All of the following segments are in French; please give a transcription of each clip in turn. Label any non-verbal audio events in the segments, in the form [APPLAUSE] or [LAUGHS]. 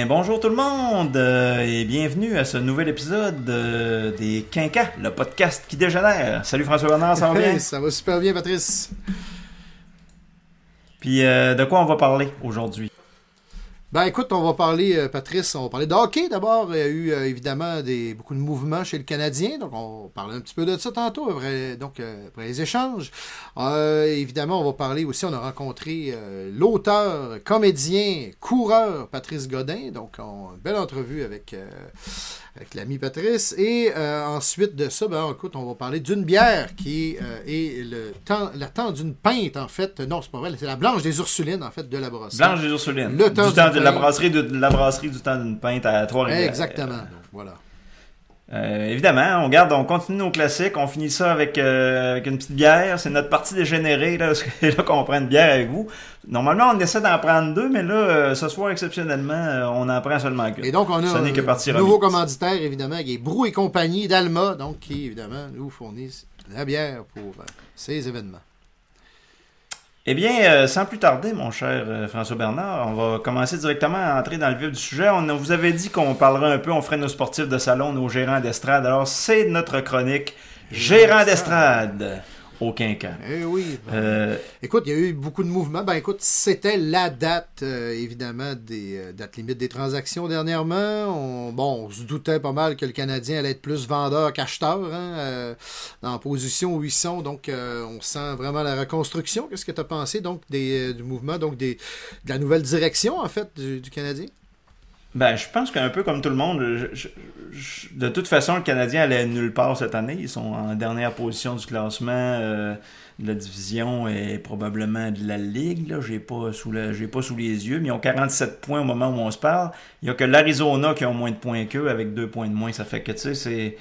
bien, bonjour tout le monde euh, et bienvenue à ce nouvel épisode euh, des Quinquas, le podcast qui dégénère. Salut François Bernard, ça va bien? [LAUGHS] ça va super bien, Patrice. Puis euh, de quoi on va parler aujourd'hui? Ben écoute, on va parler, euh, Patrice, on va parler de hockey d'abord. Il y a eu euh, évidemment des, beaucoup de mouvements chez le Canadien, donc on va parler un petit peu de ça tantôt, après, donc, euh, après les échanges. Euh, évidemment, on va parler aussi, on a rencontré euh, l'auteur, comédien, coureur Patrice Godin, donc on, une belle entrevue avec, euh, avec l'ami Patrice. Et ensuite de ça, ben écoute, on va parler d'une bière qui est le temps, la temps d'une pinte en fait. Non, c'est pas vrai, c'est la blanche des Ursulines en fait de la brasserie. Blanche des Ursulines. Le temps du temps d'une de la brasserie, de, de la brasserie du temps d'une pinte à Trois-Rivières. Exactement. Donc, voilà. Euh, évidemment, on garde, on continue nos classiques, on finit ça avec, euh, avec une petite bière. C'est notre partie dégénérée, là, [LAUGHS] là qu'on prend une bière avec vous. Normalement, on essaie d'en prendre deux, mais là, euh, ce soir, exceptionnellement, euh, on en prend seulement qu'une. Et donc, on a un nouveau commanditaire, évidemment, qui est Brou et compagnie d'Alma, donc qui, évidemment, nous fournissent la bière pour euh, ces événements. Eh bien, euh, sans plus tarder, mon cher euh, François Bernard, on va commencer directement à entrer dans le vif du sujet. On vous avait dit qu'on parlerait un peu, on ferait nos sportifs de salon, nos gérants d'estrade. Alors, c'est notre chronique Gérant d'estrade au Quincan. Eh oui. ben, Euh, Écoute, il y a eu beaucoup de mouvements. Ben écoute, c'était la date, euh, évidemment, des euh, dates limites des transactions dernièrement. On, bon, on se doutait pas mal que le Canadien allait être plus vendeur qu'acheteur hein, la position où ils sont. Donc, on sent vraiment la reconstruction. Qu'est-ce que tu as pensé donc des, du mouvement, donc des, de la nouvelle direction, en fait, du, du Canadien? Ben, je pense qu'un peu comme tout le monde, je- je- je- de toute façon, le Canadien allait nulle part cette année. Ils sont en dernière position du classement euh, de la division et probablement de la Ligue. Là. J'ai pas sous pas sous les yeux, mais ils ont 47 points au moment où on se parle. Il y a que l'Arizona qui a moins de points qu'eux avec deux points de moins. Ça fait que, tu sais, c'est...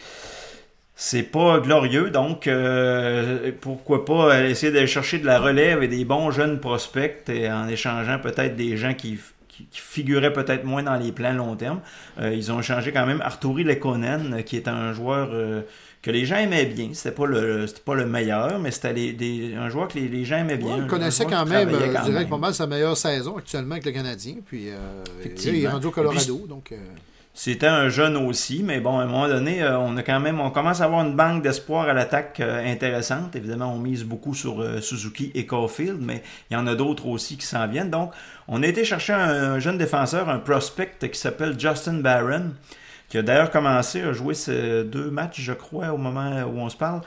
C'est pas glorieux, donc euh, pourquoi pas essayer d'aller chercher de la relève et des bons jeunes prospects en échangeant peut-être des gens qui, qui, qui figuraient peut-être moins dans les plans long terme. Euh, ils ont échangé quand même Arturi Lekonen, qui est un joueur euh, que les gens aimaient bien. C'était pas le c'était pas le meilleur, mais c'était les- des- un joueur que les, les gens aimaient bien. Ouais, il connaissait quand même, euh, quand je dirais pas mal sa meilleure saison actuellement avec le Canadien. Puis, euh, il est rendu au puis, Colorado. donc, C'était un jeune aussi, mais bon, à un moment donné, euh, on a quand même, on commence à avoir une banque d'espoir à l'attaque euh, intéressante. Évidemment, on mise beaucoup sur euh, Suzuki et Caulfield, mais il y en a d'autres aussi qui s'en viennent. Donc, on a été chercher un, un jeune défenseur, un prospect qui s'appelle Justin Barron, qui a d'ailleurs commencé à jouer ces deux matchs, je crois, au moment où on se parle,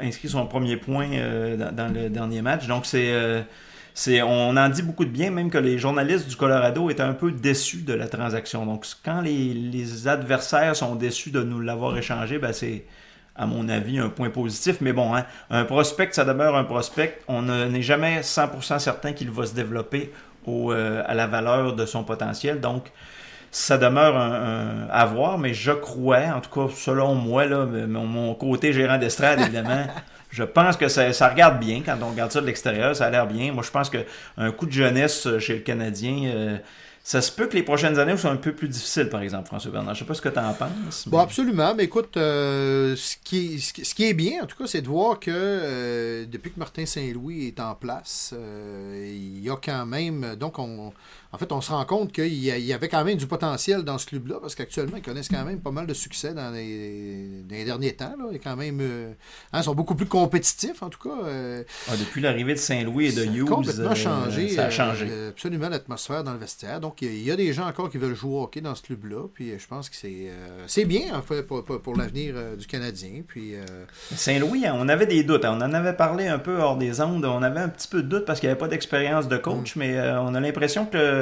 inscrit son premier point dans, dans le dernier match. Donc, c'est euh, on en dit beaucoup de bien, même que les journalistes du Colorado étaient un peu déçus de la transaction. Donc, quand les, adversaires sont déçus de nous l'avoir échangé, ben c'est, à mon avis, un point positif. Mais bon, hein, un prospect, ça demeure un prospect. On ne- n'est jamais 100% certain qu'il va se développer euh, à la valeur de son potentiel. Donc, ça demeure à voir, mais je crois, en tout cas, selon moi, mon, mon côté gérant d'estrade, évidemment, [LAUGHS] je pense que ça, ça regarde bien quand on regarde ça de l'extérieur, ça a l'air bien. Moi, je pense qu'un coup de jeunesse euh, chez le Canadien, euh, ça se peut que les prochaines années soient un peu plus difficiles, par exemple, François Bernard. Je sais pas ce que tu en penses. Bon, absolument. Mais écoute, euh, ce, qui, ce, est bien, en tout cas, c'est de voir que euh, depuis que Martin Saint-Louis est en place, il y a quand même. Donc, on, en fait, on se rend compte qu'il y, avait quand même du potentiel dans ce club-là, parce qu'actuellement, ils connaissent quand même pas mal de succès dans les, dans les derniers temps. Là. Ils, quand même, euh, hein, ils sont beaucoup plus compétitifs, en tout cas. euh, Ah, depuis l'arrivée de Saint-Louis et de Hughes, complètement euh, changé. ça a changé. absolument l'atmosphère dans le vestiaire. Donc, il y a- il y, a des gens encore qui veulent jouer au hockey dans ce club-là. Puis, je pense que c'est bien, en fait, pour, l'avenir du Canadien. Puis, Saint-Louis, hein, on avait des doutes. hein. On en avait parlé un peu hors des ondes. On avait un petit peu de doute parce qu'il n'y avait pas d'expérience de Mm. coach, mais euh, on a l'impression que,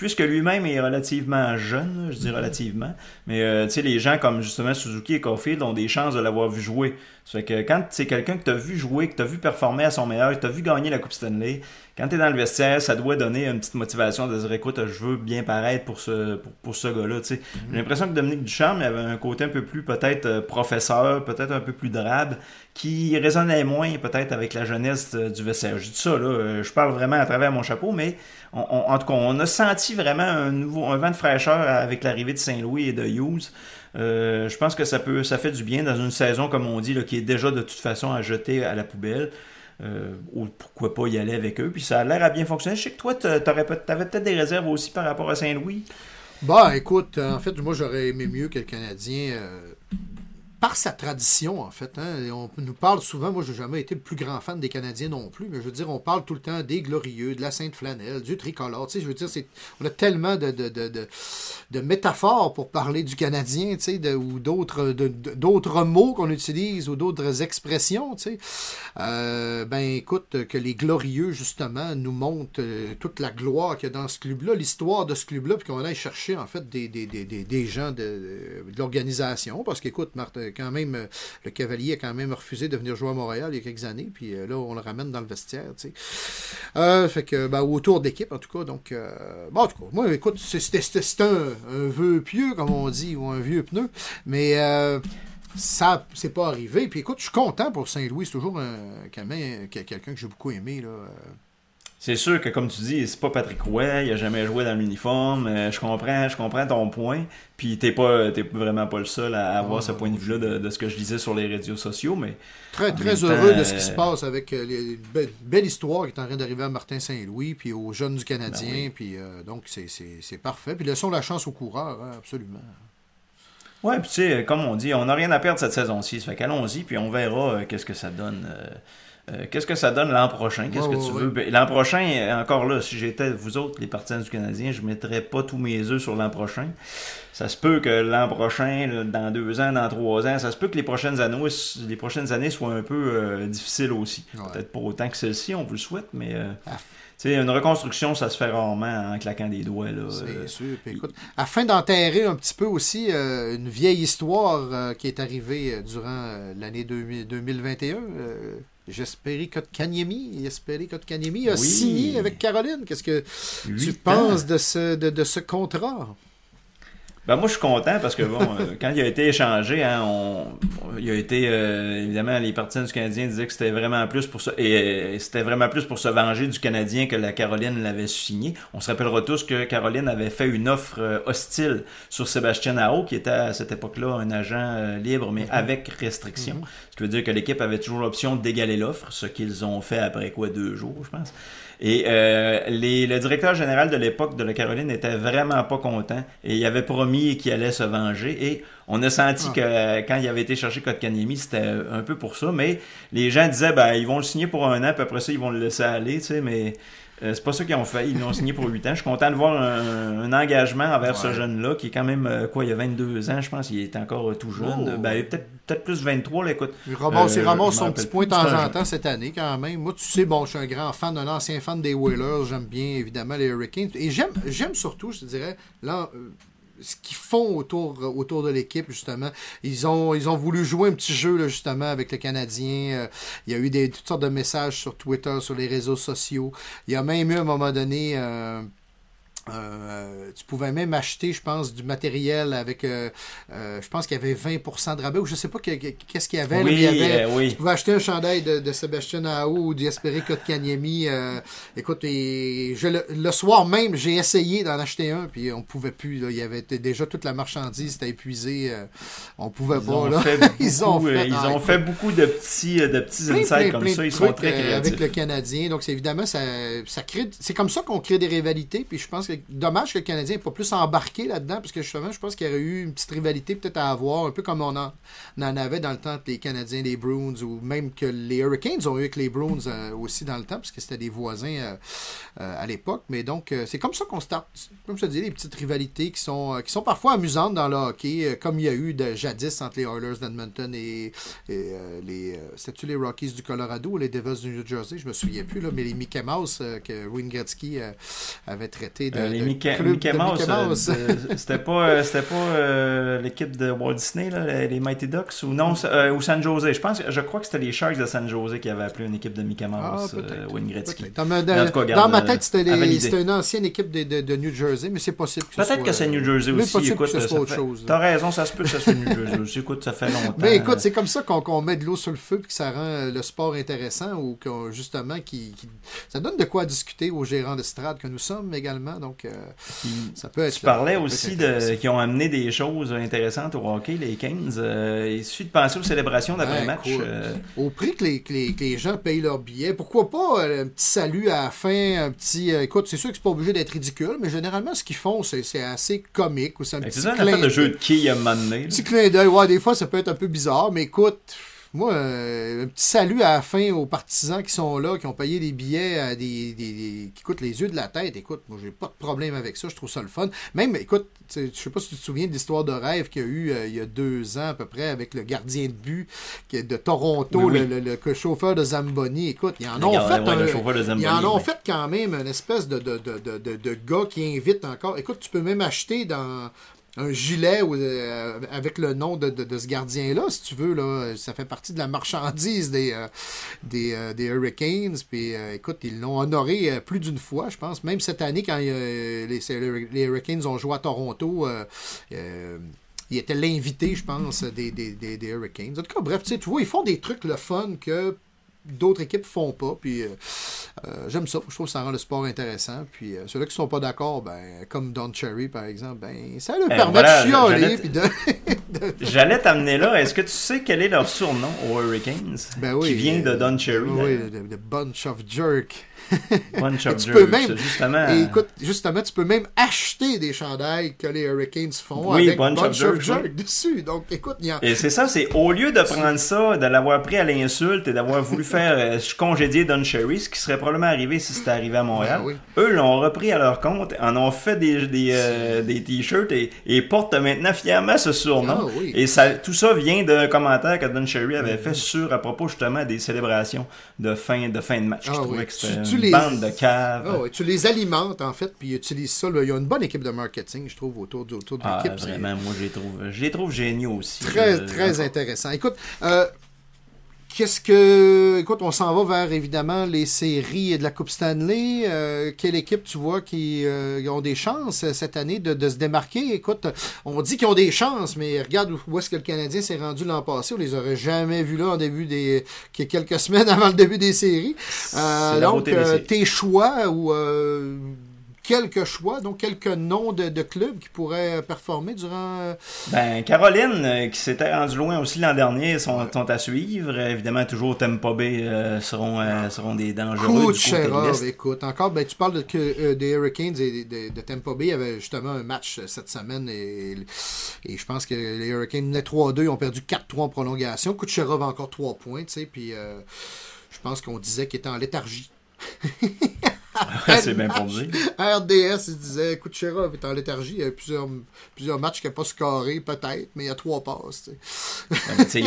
puisque lui-même est relativement jeune, je dis relativement, mais euh, tu sais, les gens comme justement Suzuki et Caulfield ont des chances de l'avoir vu jouer. Ça fait que quand c'est quelqu'un que tu as vu jouer, que tu as vu performer à son meilleur, que tu as vu gagner la Coupe Stanley, quand tu es dans le vestiaire, ça doit donner une petite motivation de dire écoute, je veux bien paraître pour ce, pour, pour ce gars-là. sais. J'ai l'impression que Dominique Ducharme avait un côté un peu plus peut-être euh, professeur, peut-être un peu plus drabe, qui résonnait moins peut-être avec la jeunesse euh, du vestiaire. Je dis ça, là, je parle vraiment à travers mon chapeau, mais on- on- en tout cas, on a senti vraiment un nouveau un vent de fraîcheur avec l'arrivée de Saint-Louis et de Hughes. Euh, je pense que ça peut ça fait du bien dans une saison, comme on dit, qui est déjà de toute façon à jeter à la poubelle. Euh, ou pourquoi pas y aller avec eux. Puis ça a l'air à bien fonctionner. Je sais que toi, tu avais peut-être des réserves aussi par rapport à Saint-Louis. Bah, écoute, en fait, moi, j'aurais aimé mieux que le Canadien. Euh, par sa tradition, en fait. Hein. On nous parle souvent, moi, je n'ai jamais été le plus grand fan des Canadiens non plus, mais je veux dire, on parle tout le temps des glorieux, de la Sainte Flanelle, du tricolore. Tu je veux dire, on a tellement de, de, de, métaphores pour parler du Canadien, tu ou d'autres, mots qu'on utilise ou d'autres expressions, tu. Euh, ben, écoute, que les glorieux, justement, nous montrent euh, toute la gloire qu'il y a dans ce club-là, l'histoire de ce club-là, puis qu'on aille chercher, en fait, des, des, gens de l'organisation. Parce qu'écoute, Martin, quand même, euh, le Cavalier a quand même refusé de venir jouer à Montréal il y a quelques années, puis euh, là, on le ramène dans le vestiaire, tu sais. Euh, fait que, ben, autour d'équipe, en tout cas. Donc, bon, en tout cas, moi, écoute, c'est un, un vœu pieux, comme on dit, ou un vieux pneu, mais ça, c'est pas arrivé. Puis écoute, je suis content pour Saint-Louis. C'est toujours quelqu'un que j'ai beaucoup aimé. Là. C'est sûr que, comme tu dis, c'est pas Patrick Roy, il a jamais joué dans l'uniforme. Euh, je comprends je comprends ton point. Puis t'es pas vraiment pas le seul à avoir ce point de vue-là de, ce que je disais sur les réseaux sociaux. mais Très, très heureux de ce qui se passe avec euh, les, belle, histoire qui est en train d'arriver à Martin Saint-Louis, puis aux jeunes du Canadien. Ben puis euh, donc, c'est parfait. Puis laissons la chance aux coureurs, hein, absolument. Ouais, puis tu sais, comme on dit, on n'a rien à perdre cette saison-ci. Fait qu'allons-y, puis on verra qu'est-ce que ça donne. Euh, qu'est-ce que ça donne l'an prochain? Qu'est-ce que tu veux? Ben, l'an prochain, encore là, si j'étais vous autres, les partisans du Canadien, je ne mettrais pas tous mes œufs sur l'an prochain. Ça se peut que l'an prochain, dans deux ans, dans trois ans, ça se peut que les prochaines années, les prochaines années soient un peu euh, difficiles aussi. Peut-être pas autant que celle-ci, on vous le souhaite, mais euh, ah. une reconstruction, ça se fait rarement en claquant des doigts. C'est sûr. écoute, afin d'enterrer un petit peu aussi une vieille histoire qui est arrivée durant l'année 2021, J'espérais Kotkaniemi, Espéry Kotkaniemi a signé avec Caroline. Qu'est-ce que tu penses de ce, de, de ce contrat? Ben moi, je suis content parce que, bon, [LAUGHS] euh, quand il a été échangé, hein, on, il a été, euh, évidemment, les partisans du Canadien disaient que c'était vraiment plus pour ça, et, c'était vraiment plus pour se venger du Canadien que la Caroline l'avait signé. On se rappellera tous que Caroline avait fait une offre euh, hostile sur Sébastien Nao, qui était à cette époque-là un agent libre, mais mm-hmm. avec restriction. Mm-hmm. Ce qui veut dire que l'équipe avait toujours l'option d'égaler l'offre, ce qu'ils ont fait après quoi, deux jours, je pense. Et euh, les, le directeur général de l'époque de la Caroline n'était vraiment pas content et il avait promis qu'il allait se venger. Et on a senti ah. que quand il avait été chercher Kotkaniemi, c'était un peu pour ça. Mais les gens disaient, ben, ils vont le signer pour un an, puis après ça, ils vont le laisser aller, tu sais. Mais euh, c'est pas ça qu'ils ont fait. Ils l'ont signé pour 8 ans. Je suis content de voir un, engagement envers ce jeune-là, qui est quand même, euh, quoi, il y a 22 ans, je pense, il est encore tout jeune. Oh. Ben, peut-être peut plus 23, là, écoute. Il ramasse, euh, son petit point de temps en temps cette année, quand même. Moi, tu sais, bon, je suis un grand fan, un ancien fan des Whalers. J'aime bien, évidemment, les Hurricanes. Et j'aime surtout, je te dirais, là, ce qu'ils font autour, autour de l'équipe, justement. Ils ont, ils ont voulu jouer un petit jeu, là, justement, avec le Canadien. Euh, il y a eu des, toutes sortes de messages sur Twitter, sur les réseaux sociaux. Il y a même eu, à un moment donné, euh, euh, tu pouvais même acheter, je pense, du matériel avec, euh, euh, je pense qu'il y avait 20% de rabais, ou je sais pas qu'est-ce qu'il y avait. Oui, il y avait oui. Tu pouvais acheter un chandail de, de Sébastien Aou ou d'Espéré Kotkaniemi. écoute, et je, le, soir même, j'ai essayé d'en acheter un, puis on pouvait plus. il y avait déjà toute la marchandise, c'était épuisé. on pouvait ils pas. Ont là. Fait beaucoup, [LAUGHS] ils ont fait, ils ont fait beaucoup de petits, de petits insights comme ça. Ils sont très créatifs. Avec le Canadien, donc c'est évidemment, ça, ça crée, c'est comme ça qu'on crée des rivalités, puis je pense que dommage que le Canadien n'est pas plus embarqué là-dedans, parce que justement, je pense qu'il y aurait eu une petite rivalité peut-être à avoir, un peu comme on en, avait dans le temps les Canadiens, les Bruins, ou même que les Hurricanes ont eu avec les Bruins euh, aussi dans le temps, parce que c'était des voisins euh, euh, à l'époque. Mais donc, c'est comme ça qu'on start, comme je te dis, les petites rivalités qui sont, qui sont parfois amusantes dans le hockey, comme il y a eu de, jadis entre les Oilers d'Edmonton et, les. C'était-tu les Rockies du Colorado ou les Devils du New Jersey? Je me souviens plus, là, mais les Mickey Mouse que Wayne Gretzky avait traité de, Mickey, Mouse. Euh, [LAUGHS] c'était pas, euh, c'était pas euh, l'équipe de Walt Disney, là, les Mighty Ducks, ou non, ou San Jose. Je pense, je crois que c'était les Sharks de San Jose qui avaient appelé une équipe de Mickey Mouse, ah, Wayne Gretzky. Dans ma, dans ma tête, c'était une ancienne équipe de, de, New Jersey, mais c'est possible que Peut-être que c'est New Jersey aussi. Écoute, ça autre chose. T'as raison, ça se peut que ça soit New Jersey aussi. Écoute, ça fait longtemps. Mais écoute, c'est comme ça qu'on met de l'eau sur le feu et que ça rend le sport intéressant ou justement, qui, ça donne de quoi discuter aux gérants d'estrade que nous sommes également. Donc, ça peut être. Tu parlais aussi de qui ont amené des choses intéressantes au hockey, les Kings. il suffit de penser aux célébrations d'après-match. Ben, au prix que les, que les, gens payent leur billet, pourquoi pas un petit salut à la fin, un petit. écoute, c'est sûr que c'est pas obligé d'être ridicule, mais généralement, ce qu'ils font, c'est assez comique. Ou c'est un ben, petit. C'est de jeu de qui à un moment donné. Petit clin d'œil. Ouais, des fois, ça peut être un peu bizarre, mais écoute moi, euh, un petit salut à la fin aux partisans qui sont là, qui ont payé des billets à des, qui coûtent les yeux de la tête. Écoute, moi, j'ai pas de problème avec ça. Je trouve ça le fun. Même, écoute, je sais pas si tu te souviens de l'histoire de rêve qu'il y a eu euh, il y a deux ans à peu près avec le gardien de but de Toronto, Le, chauffeur de Zamboni. Écoute, ils en ont fait ils en ont fait quand même une espèce de, de, de, de, gars qui invite encore. Écoute, tu peux même acheter dans un gilet euh, avec le nom de, ce gardien-là, si tu veux. Ça fait partie de la marchandise des, euh, euh, des, Hurricanes. Puis écoute, ils l'ont honoré plus d'une fois, je pense. Même cette année, quand les, Hurricanes ont joué à Toronto, il était l'invité, je pense, des, des, Hurricanes. En tout cas, bref, tu vois, ils font des trucs le fun que d'autres équipes font pas. Puis euh, euh, j'aime ça. Je trouve que ça rend le sport intéressant. Puis euh, ceux-là qui sont pas d'accord, ben, comme Don Cherry par exemple, ben, ça leur permet de chialer. [LAUGHS] J'allais t'amener là. Est-ce que tu sais quel est leur surnom aux Hurricanes ben oui, Qui vient de Don Cherry. Oui, the Bunch of Jerk. [LAUGHS] Bunch of tu peux même, justement. écoute, justement, tu peux même acheter des chandails que les Hurricanes font avec Bunch, of, Jerk, dessus. Donc, écoute, il y a... Et c'est ça, c'est au lieu de prendre ça, de l'avoir pris à l'insulte et d'avoir voulu faire euh, [LAUGHS] congédier Don Cherry, ce qui serait probablement arrivé si c'était arrivé à Montréal, ben eux l'ont repris à leur compte, en ont fait des, des, euh, des t-shirts et, et, portent maintenant fièrement ce surnom. Ah et ça, tout ça vient d'un commentaire que Don Cherry avait fait sur, à propos justement des célébrations de fin de, fin de match. je ah trouvais que c'était les... bande de caves. Ah tu les alimentes, en fait, puis utilisent ça. Il y a une bonne équipe de marketing, je trouve, autour, autour de ah, l'équipe. Vraiment, moi, je les trouve, je les trouve géniaux aussi. Très, très intéressant. Écoute, euh, Qu'est-ce que. Écoute, on s'en va vers évidemment les séries de la Coupe Stanley. Euh, quelle équipe tu vois qui euh, ont des chances euh, cette année de, se démarquer? Écoute, on dit qu'ils ont des chances, mais regarde où est-ce que le Canadien s'est rendu l'an passé. On les aurait jamais vus là en début des. quelques [LAUGHS] semaines avant le début des séries. donc, tes choix ou quelques choix, donc quelques noms de, clubs qui pourraient performer durant. Euh, ben, Caroline, euh, qui s'était rendu loin aussi l'an dernier, sont, à suivre. Évidemment, toujours Tampa Bay euh, seront, seront des dangereux. côté écoute, encore, ben, tu parles de, des Hurricanes et de, Tampa Bay. Il y avait justement un match cette semaine et, et je pense que les Hurricanes venaient 3-2, ils ont perdu 4-3 en prolongation. Kucherov a encore 3 points, tu sais, puis je pense qu'on disait qu'il était en léthargie. [LAUGHS] c'est bien pour dire. RDS, il disait Kucherov est en léthargie. Il y a plusieurs, plusieurs matchs qui n'ont pas scoré, peut-être, mais il y a trois passes. c'est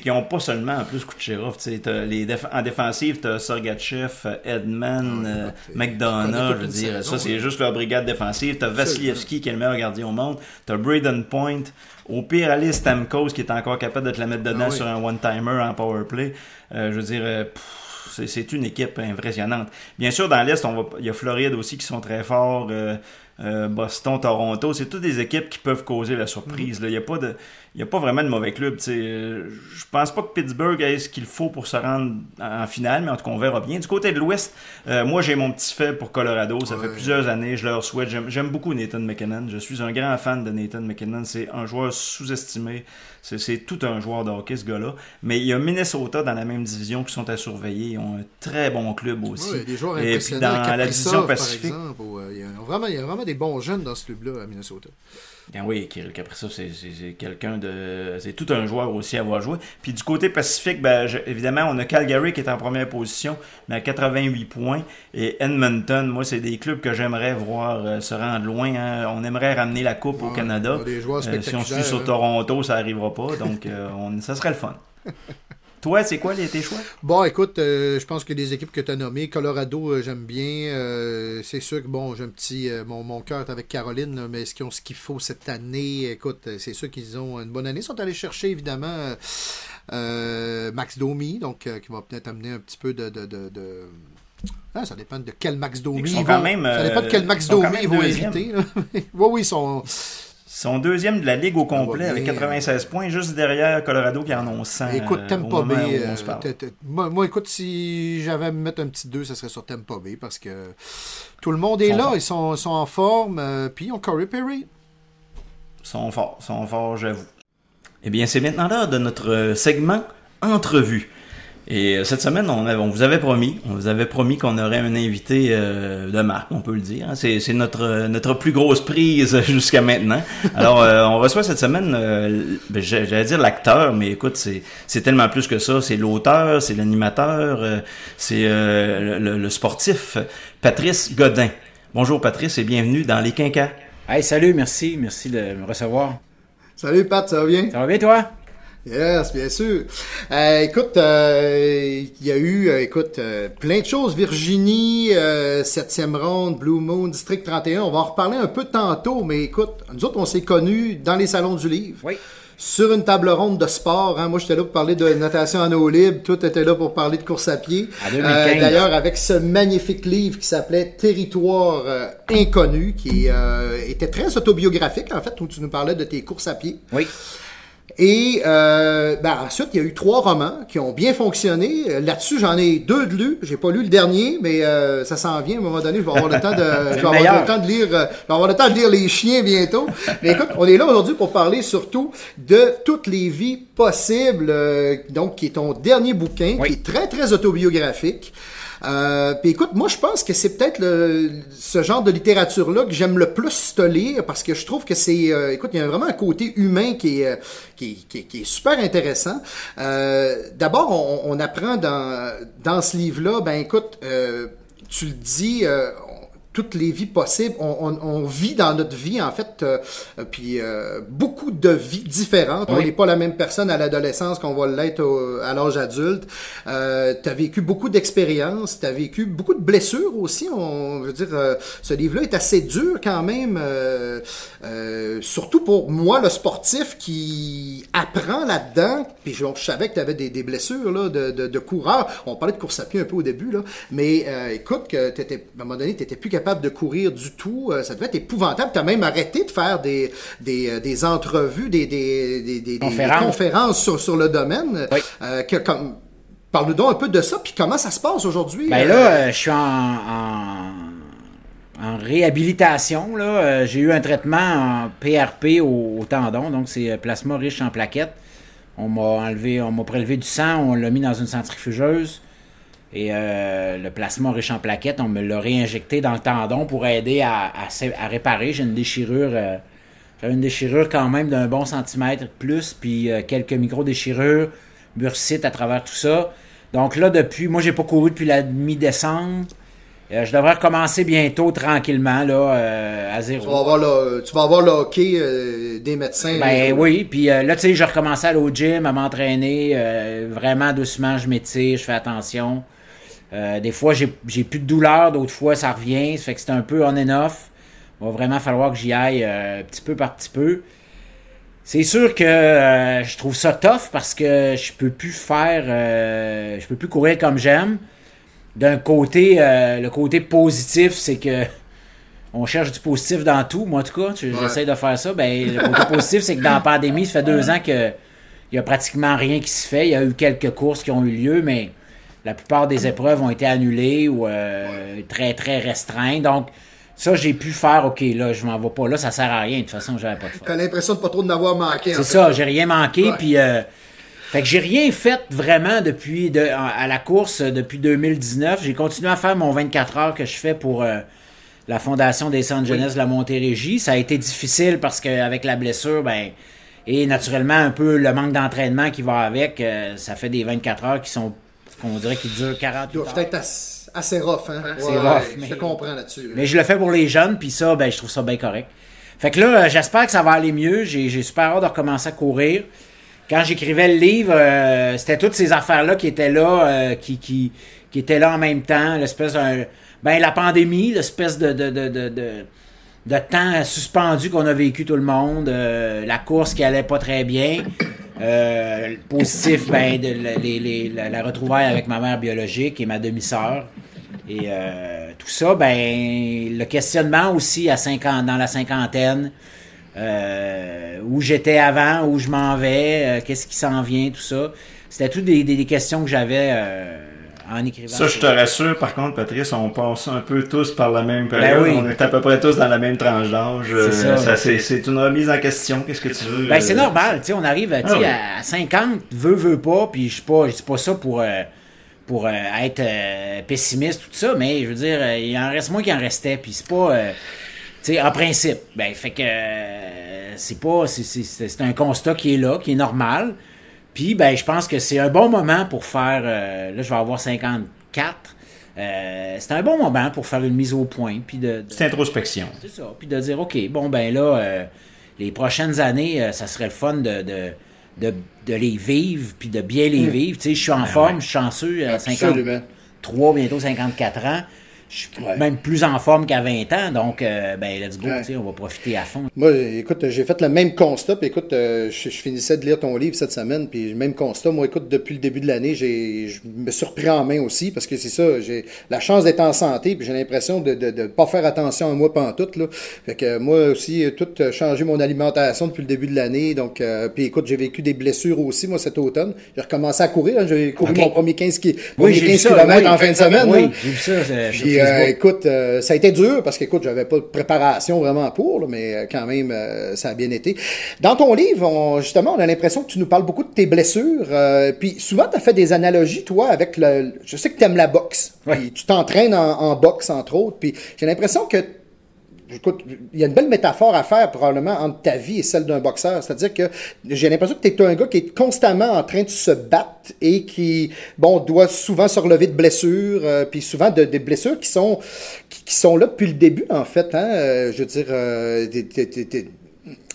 qu'ils n'ont pas seulement en plus Kucherov. Les en défensive, tu as Sergachev, Edman, euh, McDonough. Je veux dire, ça, c'est juste leur brigade défensive. Tu as Vasilevski qui est le meilleur gardien au monde. Tu as Braden Point. Au pire, Alice Stamkos qui est encore capable de te la mettre dedans ah sur un one-timer en power play. Euh, je veux dire. Euh, c'est une équipe impressionnante. Bien sûr, dans l'Est, il y a Floride aussi qui sont très forts. Euh, euh, Boston, Toronto, c'est toutes des équipes qui peuvent causer la surprise. Il n'y a, pas de, a pas vraiment de mauvais club. Je pense pas que Pittsburgh ait ce qu'il faut pour se rendre en finale, mais en tout cas, on verra bien. Du côté de l'Ouest, euh, moi, j'ai mon petit fait pour Colorado. Ça fait plusieurs années, je leur souhaite. J'aime beaucoup Nathan McKinnon. Je suis un grand fan de Nathan McKinnon. C'est un joueur sous-estimé. C'est tout un joueur de hockey, ce gars-là. Mais il y a Minnesota dans la même division qui sont à surveiller. Ils ont un très bon club aussi. Oui, des joueurs Et puis dans la division Pacifique. Euh, il, y a vraiment, il y a vraiment des bons jeunes dans ce club-là à Minnesota. Ben oui, Kirill ça c'est quelqu'un de. C'est tout un joueur aussi à avoir joué. Puis du côté Pacifique, ben, évidemment, on a Calgary qui est en première position, mais à 88 points. Et Edmonton, moi, c'est des clubs que j'aimerais voir euh, se rendre loin. Hein. On aimerait ramener la Coupe au Canada. Euh, si on suit sur hein. Toronto, ça n'arrivera pas. Donc, euh, [LAUGHS] on, ça serait le fun. [LAUGHS] Toi, c'est quoi les, tes choix? Bon, écoute, euh, je pense que les équipes que tu as nommées, Colorado, euh, j'aime bien. Euh, c'est sûr que, bon, j'ai un petit. mon, mon cœur est avec Caroline, mais est-ce qu'ils ont ce qu'il faut cette année? Écoute, c'est sûr qu'ils ont une bonne année. Ils sont allés chercher, évidemment, Max Domi, donc qui va peut-être amener un petit peu de. de, ah, ça dépend de quel Max Domi ils vont, même, Ça dépend de quel Max Domi ils vont éviter. [LAUGHS] oui, oui, ils sont Son deuxième de la Ligue au complet va avec bien. 96 points, juste derrière Colorado qui en ont 100. Écoute, euh, Tampa au moment Bay. où on euh, moi, écoute, si j'avais à me mettre un petit 2, ça serait sur Tampa Bay parce que tout le monde est sont là, ils sont, sont en forme. euh, puis ils ont Corey Perry. sont forts, sont forts, j'avoue. Eh bien, c'est maintenant l'heure de notre euh, segment entrevue. Et euh, cette semaine, on, avait- on vous avait promis, on vous avait promis qu'on aurait un invité euh, de marque, on peut le dire. hein. C'est, c'est notre euh, notre plus grosse prise [LAUGHS] jusqu'à maintenant. Alors, euh, on reçoit cette semaine, euh, ben, j'a- j'allais dire l'acteur, mais écoute, c'est c'est tellement plus que ça. C'est l'auteur, c'est l'animateur, euh, c'est euh, le, le sportif, Patrice Godin. Bonjour Patrice et bienvenue dans les Quinquas. Hey, salut, merci, merci de me recevoir. Salut Pat, ça va bien? Ça va bien, toi? Yes, bien sûr. Euh, écoute, euh, il y a eu, euh, écoute, plein de choses. Virginie, 7e ronde, Blue Moon, District 31. On va en reparler un peu tantôt, mais écoute, nous autres, on s'est connus dans les salons du livre. Oui. Sur une table ronde de sport. Hein. Moi, j'étais là pour parler de natation en eau libre. Toi, t'étais là pour parler de course à pied. À 2015. D'ailleurs, avec ce magnifique livre qui s'appelait Territoire inconnu, qui était très autobiographique, en fait, où tu nous parlais de tes courses à pied. Oui. Et euh, ben, ensuite, il y a eu trois romans qui ont bien fonctionné. Euh, Là-dessus, j'en ai deux de lus. J'ai pas lu le dernier, mais euh, ça s'en vient. À un moment donné, je vais avoir le temps de, [LAUGHS] je vais avoir le temps de lire, euh, je vais avoir le temps de lire les chiens bientôt. Mais écoute, on est là aujourd'hui pour parler surtout de toutes les vies possibles. euh, donc, qui est ton dernier bouquin, Oui. qui est très très autobiographique. Euh, puis écoute, moi je pense que c'est peut-être ce genre de littérature-là que j'aime le plus te parce que je trouve que c'est, euh, écoute, il y a vraiment un côté humain qui est, euh, qui, qui qui est super intéressant. Euh, D'abord, on, on apprend dans, dans ce livre-là, ben écoute, euh, tu le dis, euh, toutes les vies possibles. On, on- on vit dans notre vie, en fait, euh, euh, puis euh, beaucoup de vies différentes. On n'est pas la même personne à l'adolescence qu'on va l'être à l'âge adulte. Euh, tu as vécu beaucoup d'expériences, tu as vécu beaucoup de blessures aussi. On, je veux dire, euh, ce livre-là est assez dur quand même, euh, euh, surtout pour moi, le sportif qui apprend là-dedans. Puis je, je savais que tu avais des, des blessures là, de, de, de coureur. On parlait de course à pied un peu au début, là. mais euh, écoute, que t'étais, à un moment donné, tu plus capable de courir du tout. Euh, ça devait être épouvantable. Tu as même arrêté de faire des, des, euh, des entrevues, des, des, des, Conférences. conférences sur, sur le domaine. Oui. Euh, que, comme, Parle-nous donc un peu de ça, puis comment ça se passe aujourd'hui? Ben là, euh, je suis en, en, en réhabilitation. Là. J'ai eu un traitement en PRP au, au tendon, donc c'est plasma riche en plaquettes. On m'a enlevé, on m'a prélevé du sang, on l'a mis dans une centrifugeuse. Et euh, le plasma riche en plaquettes, on me l'a réinjecté dans le tendon pour aider à, à, sé- à réparer. J'ai une déchirure, euh, j'avais une déchirure quand même d'un bon centimètre plus, puis euh, quelques micro-déchirures, bursite à travers tout ça. Donc là, depuis, moi j'ai pas couru depuis la mi-décembre. Je devrais recommencer bientôt tranquillement là, à zéro. Tu vas avoir le, tu vas avoir le hockey des médecins. Ben oui, puis là, tu sais, je recommençais à aller au gym, à m'entraîner. vraiment doucement, je m'étire, je fais attention. Euh, des fois, j'ai plus de douleur, d'autres fois, ça revient. Ça fait que c'est un peu on and off. Il va vraiment falloir que j'y aille euh, petit peu par petit peu. C'est sûr que euh, je trouve ça tough parce que je peux plus faire, je peux plus courir comme j'aime. D'un côté, le côté positif, c'est que [LAUGHS] on cherche du positif dans tout. Moi, en tout cas, j'essaie de faire ça. Ben, le côté positif, c'est que dans la pandémie, ça fait deux ans que il y a pratiquement rien qui se fait. Il y a eu quelques courses qui ont eu lieu, mais la plupart des épreuves ont été annulées ou euh, très, très restreintes. Donc, ça, j'ai pu faire, OK, là, je m'en vais pas là, ça sert à rien. De toute façon, j'avais pas de fun. T'as l'impression de pas trop en avoir manqué. C'est ça, j'ai rien manqué. Puis, euh, fait que j'ai rien fait vraiment depuis de, à la course euh, depuis 2019. J'ai continué à faire mon 24 heures que je fais pour euh, la Fondation des Centres Jeunesse de la Montérégie. Ça a été difficile parce qu'avec la blessure, ben, et naturellement un peu le manque d'entraînement qui va avec, euh, ça fait des 24 heures qui sont, qu'on dirait qu'ils durent 48 Ils doivent heures. être assez, assez rough. Hein? C'est Ouais, rough, Je mais- te comprends là-dessus. Mais je le fais pour les jeunes, puis ça, ben, je trouve ça bien correct. Fait que là, euh, j'espère que ça va aller mieux. J'ai j'ai super hâte de recommencer à courir. Quand j'écrivais le livre, euh, c'était toutes ces affaires-là qui étaient là, euh, qui, qui, qui étaient là en même temps. L'espèce d'un. Ben, la pandémie, l'espèce de, de, de, de, de, de temps suspendu qu'on a vécu tout le monde. euh, la course qui allait pas très bien. Euh, positif, ben, de, la- retrouvaille avec ma mère biologique et ma demi-sœur. Et euh, tout ça, ben, le questionnement aussi à 50, dans la cinquantaine. euh, où j'étais avant, où je m'en vais, euh, qu'est-ce qui s'en vient, tout ça. C'était toutes des, des, des questions que j'avais euh, en écrivant. Ça, je te rassure, par contre, Patrice, on passe un peu tous par la même période. Ben oui. On est à peu près tous dans la même tranche d'âge. C'est ça. Euh, ça, c'est, c'est une remise en question. Qu'est-ce que tu veux? Ben, c'est normal, on arrive Ah oui. à 50, veut, veut pas, puis je suis pas, je dis pas ça pour, euh, pour euh, être euh, pessimiste, tout ça, mais je veux dire, il en reste moins qu'il en restait, puis c'est pas, tu sais, en principe, ben, fait que c'est pas, c'est un constat qui est là, qui est normal, puis ben, je pense que c'est un bon moment pour faire, euh, là, je vais avoir 54, euh, c'est un bon moment pour faire une mise au point, puis de- de C'est introspection. c'est ça. Puis de dire, OK, bon, ben là, euh, les prochaines années, ça serait le fun de, de, de, de les vivre, puis de bien les vivre. Tu sais, je suis en forme, je suis chanceux, à Absolument. 53, bientôt 54 ans. Je suis Ouais. même plus en forme qu'à 20 ans, donc, euh, ben, let's go, Ouais. on va profiter à fond. Moi, écoute, j'ai fait le même constat. Puis écoute, euh, je, je finissais de lire ton livre cette semaine. Puis le même constat. Moi, écoute, depuis le début de l'année, j'ai, je me suis repris en main aussi. Parce que c'est ça, j'ai la chance d'être en santé. Puis j'ai l'impression de ne de, de pas faire attention à moi pantoute. Là. Fait que moi aussi, euh, tout changé mon alimentation depuis le début de l'année. Donc, euh, puis écoute, j'ai vécu des blessures aussi, moi, cet automne. J'ai recommencé à courir. hein. J'ai couru mon premier 15, ki- Oui, premier j'ai vu 15 ça, km oui. en fin de semaine. Oui, j'ai vu ça Puis, euh, écoute, euh, ça a été dur parce qu'écoute, j'avais pas de préparation vraiment pour, là, mais euh, quand même, euh, ça a bien été. Dans ton livre, on- justement, on a l'impression que tu nous parles beaucoup de tes blessures. euh, puis souvent, tu as fait des analogies, toi, avec le. Je sais que tu aimes la boxe. Ouais. Puis tu t'entraînes en, en boxe, entre autres. Puis j'ai l'impression que. Écoute, il y a une belle métaphore à faire probablement entre ta vie et celle d'un boxeur. C'est-à-dire que j'ai l'impression que tu es un gars qui est constamment en train de se battre et qui, bon, doit souvent se relever de blessures, euh, puis souvent de, des blessures qui sont, qui, qui sont là depuis le début, en fait. Hein? Euh, je veux dire, euh,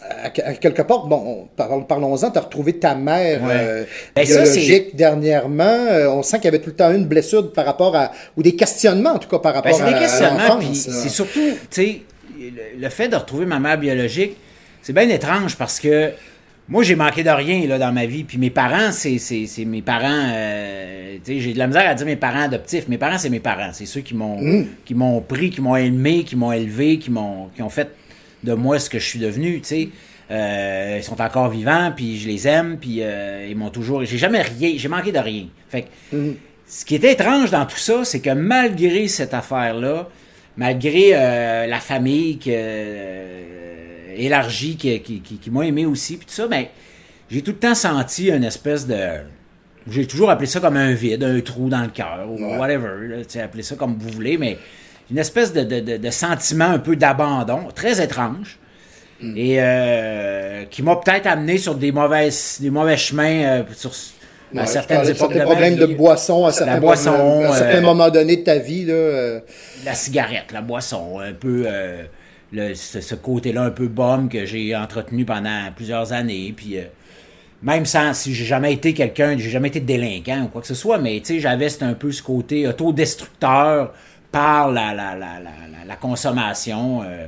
à, à quelque part, bon, on- par- parlons-en, tu as retrouvé ta mère Ouais. euh, Ben, ça, biologique dernièrement. Euh, on sent qu'il y avait tout le temps une blessure par rapport à, ou des questionnements en tout cas par Ben, rapport c'est à, à l'enfance. c'est surtout, tu sais, le, le fait de retrouver ma mère biologique, c'est bien étrange parce que moi, j'ai manqué de rien là, dans ma vie, puis mes parents, c'est c'est- c'est mes parents, euh, j'ai de la misère à dire mes parents adoptifs. Mes parents, c'est mes parents, c'est ceux qui m'ont Mm. qui m'ont pris, qui m'ont aimé, qui m'ont élevé, qui m'ont qui ont fait de moi ce que je suis devenu, sais. Euh, ils sont encore vivants, puis je les aime, puis euh, ils m'ont toujours. J'ai jamais rien, j'ai manqué de rien. Fait que, ce qui était étrange dans tout ça, c'est que malgré cette affaire-là, malgré euh, la famille que, euh, élargie qui, qui, qui, qui m'a aimé aussi, puis tout ça, ben, j'ai tout le temps senti une espèce de. J'ai toujours appelé ça comme un vide, un trou dans le cœur, ou Ouais. whatever. Là, appelez ça comme vous voulez, mais une espèce de, de, de, de sentiment un peu d'abandon, très étrange. Et euh, qui m'a peut-être amené sur des mauvaises, des mauvais chemins euh, à certaines époques de certains problèmes de boisson à certains, boisson, problèmes- à certains euh, moments donnés de ta vie. Là, euh, la cigarette, la boisson, un peu euh, le- ce, ce côté-là un peu bum que j'ai entretenu pendant plusieurs années. Puis euh, même sans, si j'ai jamais été quelqu'un, j'ai jamais été délinquant ou quoi que ce soit, mais tu sais, j'avais un peu ce côté autodestructeur par la, la, la, la, la- consommation. euh.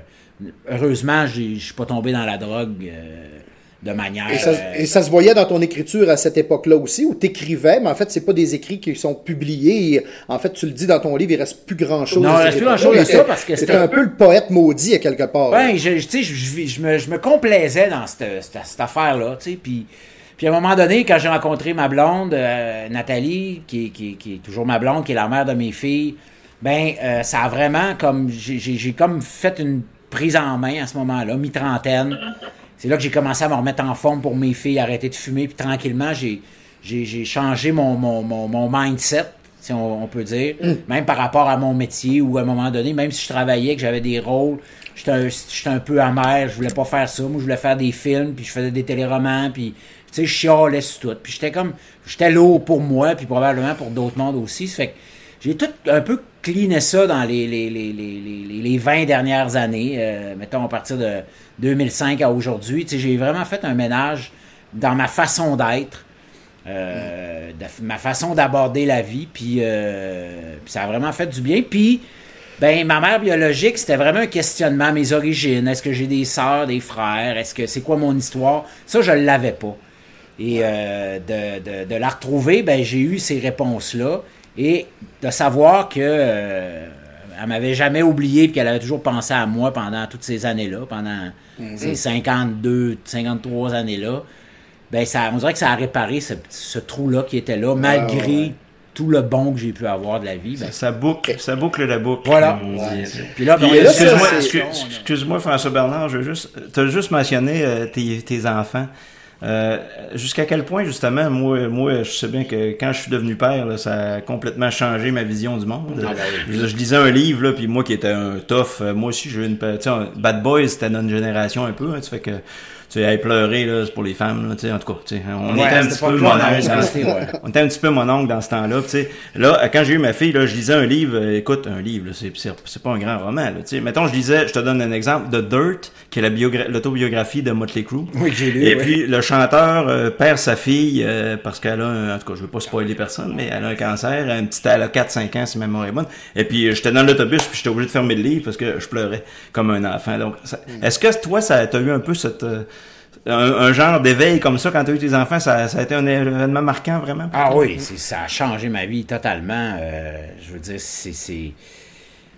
heureusement, j'ai- je suis pas tombé dans la drogue euh, de manière. et, ça, euh, et ça se voyait dans ton écriture à cette époque-là aussi, où tu écrivais, mais en fait, c'est pas des écrits qui sont publiés. Et, en fait, tu le dis dans ton livre, il reste plus grand-chose. Non, il reste plus grand-chose de ça parce que C'était un peu le poète maudit à quelque part. Ben, je, je- tu sais, je, je- je me, je me complaisais dans cette, cette, cette affaire-là, tu sais, puis... Puis à un moment donné, quand j'ai rencontré ma blonde, euh, Nathalie, qui, est- qui, est- qui est toujours ma blonde, qui est la mère de mes filles, ben euh, ça a vraiment comme j'ai comme fait une prise en main à ce moment-là, mi-trentaine. C'est là que j'ai commencé à me remettre en forme pour mes filles, arrêter de fumer, puis tranquillement j'ai j'ai changé mon, mon, mon, mon mindset, si on, on peut dire, même par rapport à mon métier ou à un moment donné, même si je travaillais, que j'avais des rôles, j'étais un, j'étais un peu amer, je voulais pas faire ça, moi je voulais faire des films, puis je faisais des téléromans, puis tu sais, je chialais sur tout, puis j'étais comme, j'étais lourd pour moi, puis probablement pour d'autres mondes aussi, ça fait que j'ai tout un peu ça dans les, les, les, les, les, les 20 dernières années, euh, mettons à partir de 2005 à aujourd'hui, j'ai vraiment fait un ménage dans ma façon d'être, euh, ma façon d'aborder la vie, puis, euh, puis ça a vraiment fait du bien. Puis, ben, ma mère biologique, c'était vraiment un questionnement, mes origines. Est-ce que j'ai des sœurs, des frères? Est-ce que c'est quoi mon histoire? Ça, je ne l'avais pas. Et de, de, de la retrouver, ben, j'ai eu ces réponses-là. Et de savoir que, euh, elle m'avait jamais oublié, puis qu'elle avait toujours pensé à moi pendant toutes ces années-là, pendant ces 52, 53 années-là. Ben, ça, on dirait que ça a réparé ce, ce trou-là qui était là, malgré ouais. tout le bon que j'ai pu avoir de la vie. Ben, Ça, ça boucle, ça boucle la boucle. Voilà. puis là, ben, Excuse-moi, excuse- François Bernard, je veux juste, tu as juste mentionné euh, tes, tes enfants. Euh, Jusqu'à quel point, justement, moi, moi, je sais bien que quand je suis devenu père, là, ça a complètement changé ma vision du monde. Ah, ben je, je lisais un livre, là, puis moi qui étais un tough, euh, moi aussi, j'ai eu une. tu sais, Bad Boys, c'était notre génération un peu, hein, tu fais que. Tu sais, pleurer, là, c'est pour les femmes, là, tu sais, en tout cas, tu sais, on Ouais, était un petit peu mon oncle dans- restait, ouais. on était un petit peu mon oncle dans ce temps-là. tu sais. Là, quand j'ai eu ma fille, là, je lisais un livre. euh, écoute, un livre, là, c'est, pas un grand roman. Là, tu sais. Mettons, je lisais, je te donne un exemple, The Dirt, qui est la biogra- l'autobiographie de Motley Crue. Oui, j'ai lu. Et ouais. puis, le chanteur euh, perd sa fille euh, parce qu'elle a, un, en tout cas, je veux pas spoiler personne, mais elle a un cancer. Un petit, elle a 4-5 ans, si ma mémoire est bonne. Et puis, euh, j'étais dans l'autobus, puis j'étais obligé de fermer le livre parce que je pleurais comme un enfant. Donc, ça- est-ce que toi, ça t'as eu un peu cette... un, genre d'éveil comme ça quand tu as eu tes enfants, ça, a été un événement marquant vraiment? Ah oui, ça a changé ma vie totalement. euh, je veux dire, c'est.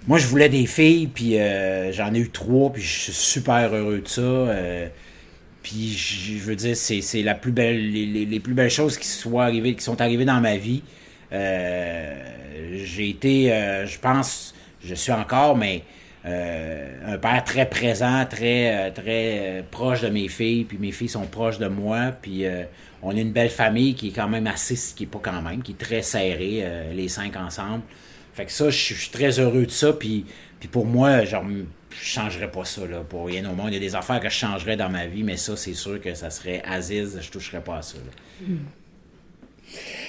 Moi, je voulais des filles, puis euh, j'en ai eu trois, puis je suis super heureux de ça. euh, puis je veux dire, c'est la plus belle, les, les- plus belles choses qui soient arrivées, qui sont arrivées dans ma vie. J'ai été, je pense, je suis encore, mais euh, un père très présent, très euh, très euh, proche de mes filles, puis mes filles sont proches de moi, puis on est une belle famille qui est quand même assez, qui est pas quand même, qui est très serrée, les cinq ensemble. Fait que ça, je suis très heureux de ça, puis, puis pour moi, genre, je changerais pas ça, là, pour rien au monde. Il y a des affaires que je changerais dans ma vie, mais ça, c'est sûr que ça serait Aziz, je toucherais pas à ça. là.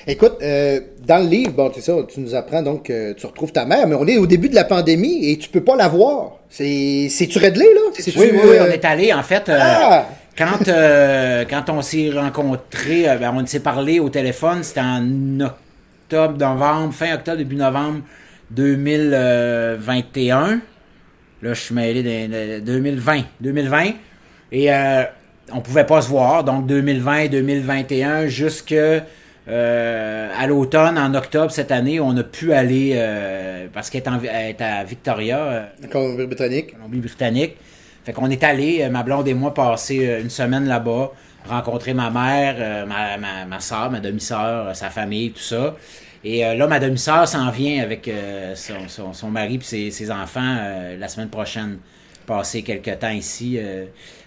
Écoute, euh, dans le livre, bon, c'est ça, tu nous apprends donc que tu retrouves ta mère, mais on est au début de la pandémie et tu peux pas la voir. C'est, c'est-tu réglé, là? Oui, oui, oui, euh, on est allé, en fait. euh, Ah! Quand, euh, quand on s'est rencontrés, euh, ben, on s'est parlé au téléphone, c'était en octobre, novembre, fin octobre, début novembre 2021. Là, je suis mêlé de, de- 2020. 2020. Et euh, on pouvait pas se voir. Donc, 2020 2021, jusque euh, à l'automne, en octobre cette année, on a pu aller, euh, parce qu'elle est, est à Victoria, euh, Colombie-Britannique. Colombie-Britannique. Fait qu'on est allé, euh, ma blonde et moi, passer euh, une semaine là-bas, rencontrer ma mère, euh, ma, ma, ma soeur, ma demi-sœur, sa famille, tout ça. Et euh, là, ma demi-sœur s'en vient avec euh, son, son, son mari et ses, ses enfants euh, la semaine prochaine, passer quelques temps ici. euh.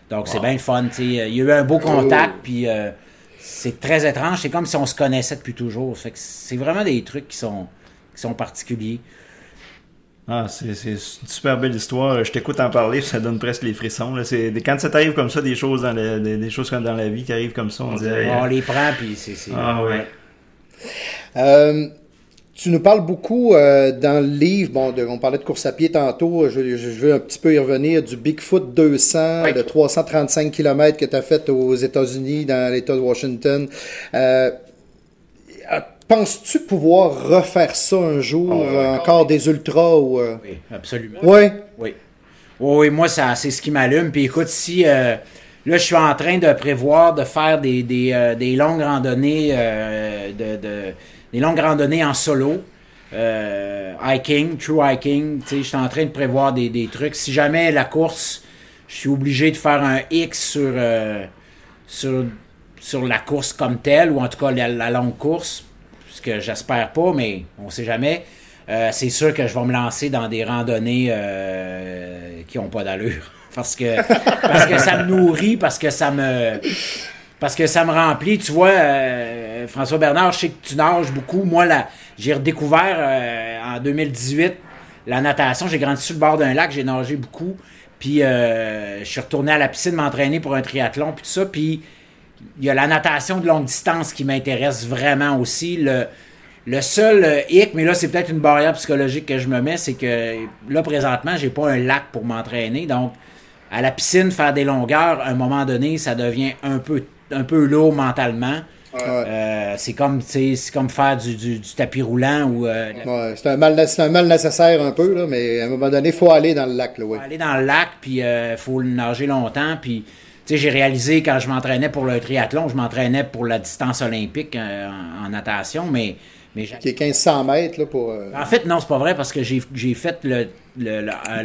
donc, c'est bien le fun. tu sais. Il y a eu un beau contact, puis euh, c'est très étrange. C'est comme si on se connaissait depuis toujours. Fait que c'est vraiment des trucs qui sont, qui sont particuliers. Ah, c'est c'est une super belle histoire. Je t'écoute en parler, ça donne presque les frissons. Là. C'est, quand ça t'arrive comme ça, des choses dans la, des, des choses comme dans la vie qui arrivent comme ça, on dirait. On les prend, puis c'est... c'est- Ah ouais. Euh, tu nous parles beaucoup euh, dans le livre, bon, de- on parlait de course à pied tantôt, je, je veux un petit peu y revenir, du Bigfoot 200, Oui. le 335 km que tu as fait aux États-Unis, dans l'État de Washington. Euh, Penses-tu pouvoir refaire ça un jour, Oh, euh, encore des ultras ou... euh? Oui, absolument. Oui? Oui. Oui, moi, ça, c'est ce qui m'allume. Puis écoute, si là, je suis en train de prévoir de faire des, des, euh, des longues randonnées, euh, de, de- des longues randonnées en solo, euh, hiking, true hiking. Je suis en train de prévoir des, des trucs. Si jamais la course, je suis obligé de faire un X sur, euh, sur, sur la course comme telle, ou en tout cas la, longue course, ce que j'espère pas, mais on sait jamais. Euh, c'est sûr que je vais me lancer dans des randonnées qui ont pas d'allure. [LAUGHS] Parce que, parce que ça me nourrit, parce que ça me. Parce que ça me remplit. Tu vois, François Bernard, je sais que tu nages beaucoup. Moi, j'ai redécouvert euh, en 2018 la natation. J'ai grandi sur le bord d'un lac, j'ai nagé beaucoup. Puis euh, je suis retourné à la piscine m'entraîner pour un triathlon, puis tout ça. Puis il y a la natation de longue distance qui m'intéresse vraiment aussi. Le, le seul euh, hic, mais là, c'est peut-être une barrière psychologique que je me mets, c'est que là, présentement, j'ai pas un lac pour m'entraîner. Donc, à la piscine, faire des longueurs, à un moment donné, ça devient un peu, un peu lourd mentalement. Euh, c'est comme, comme faire du, du- du tapis roulant ou euh, Ouais, c'est un, mal, c'est un mal nécessaire un peu, là, mais à un moment donné, il faut aller dans le lac. Là, ouais. aller dans le lac, puis il faut le nager longtemps. Puis, tu sais, j'ai réalisé quand je m'entraînais pour le triathlon, je m'entraînais pour la distance olympique euh, en, en natation, mais, Mais Qui est 1500 mètres là, pour. euh, En fait, non, c'est pas vrai parce que j'ai j'ai fait le, le, le- euh,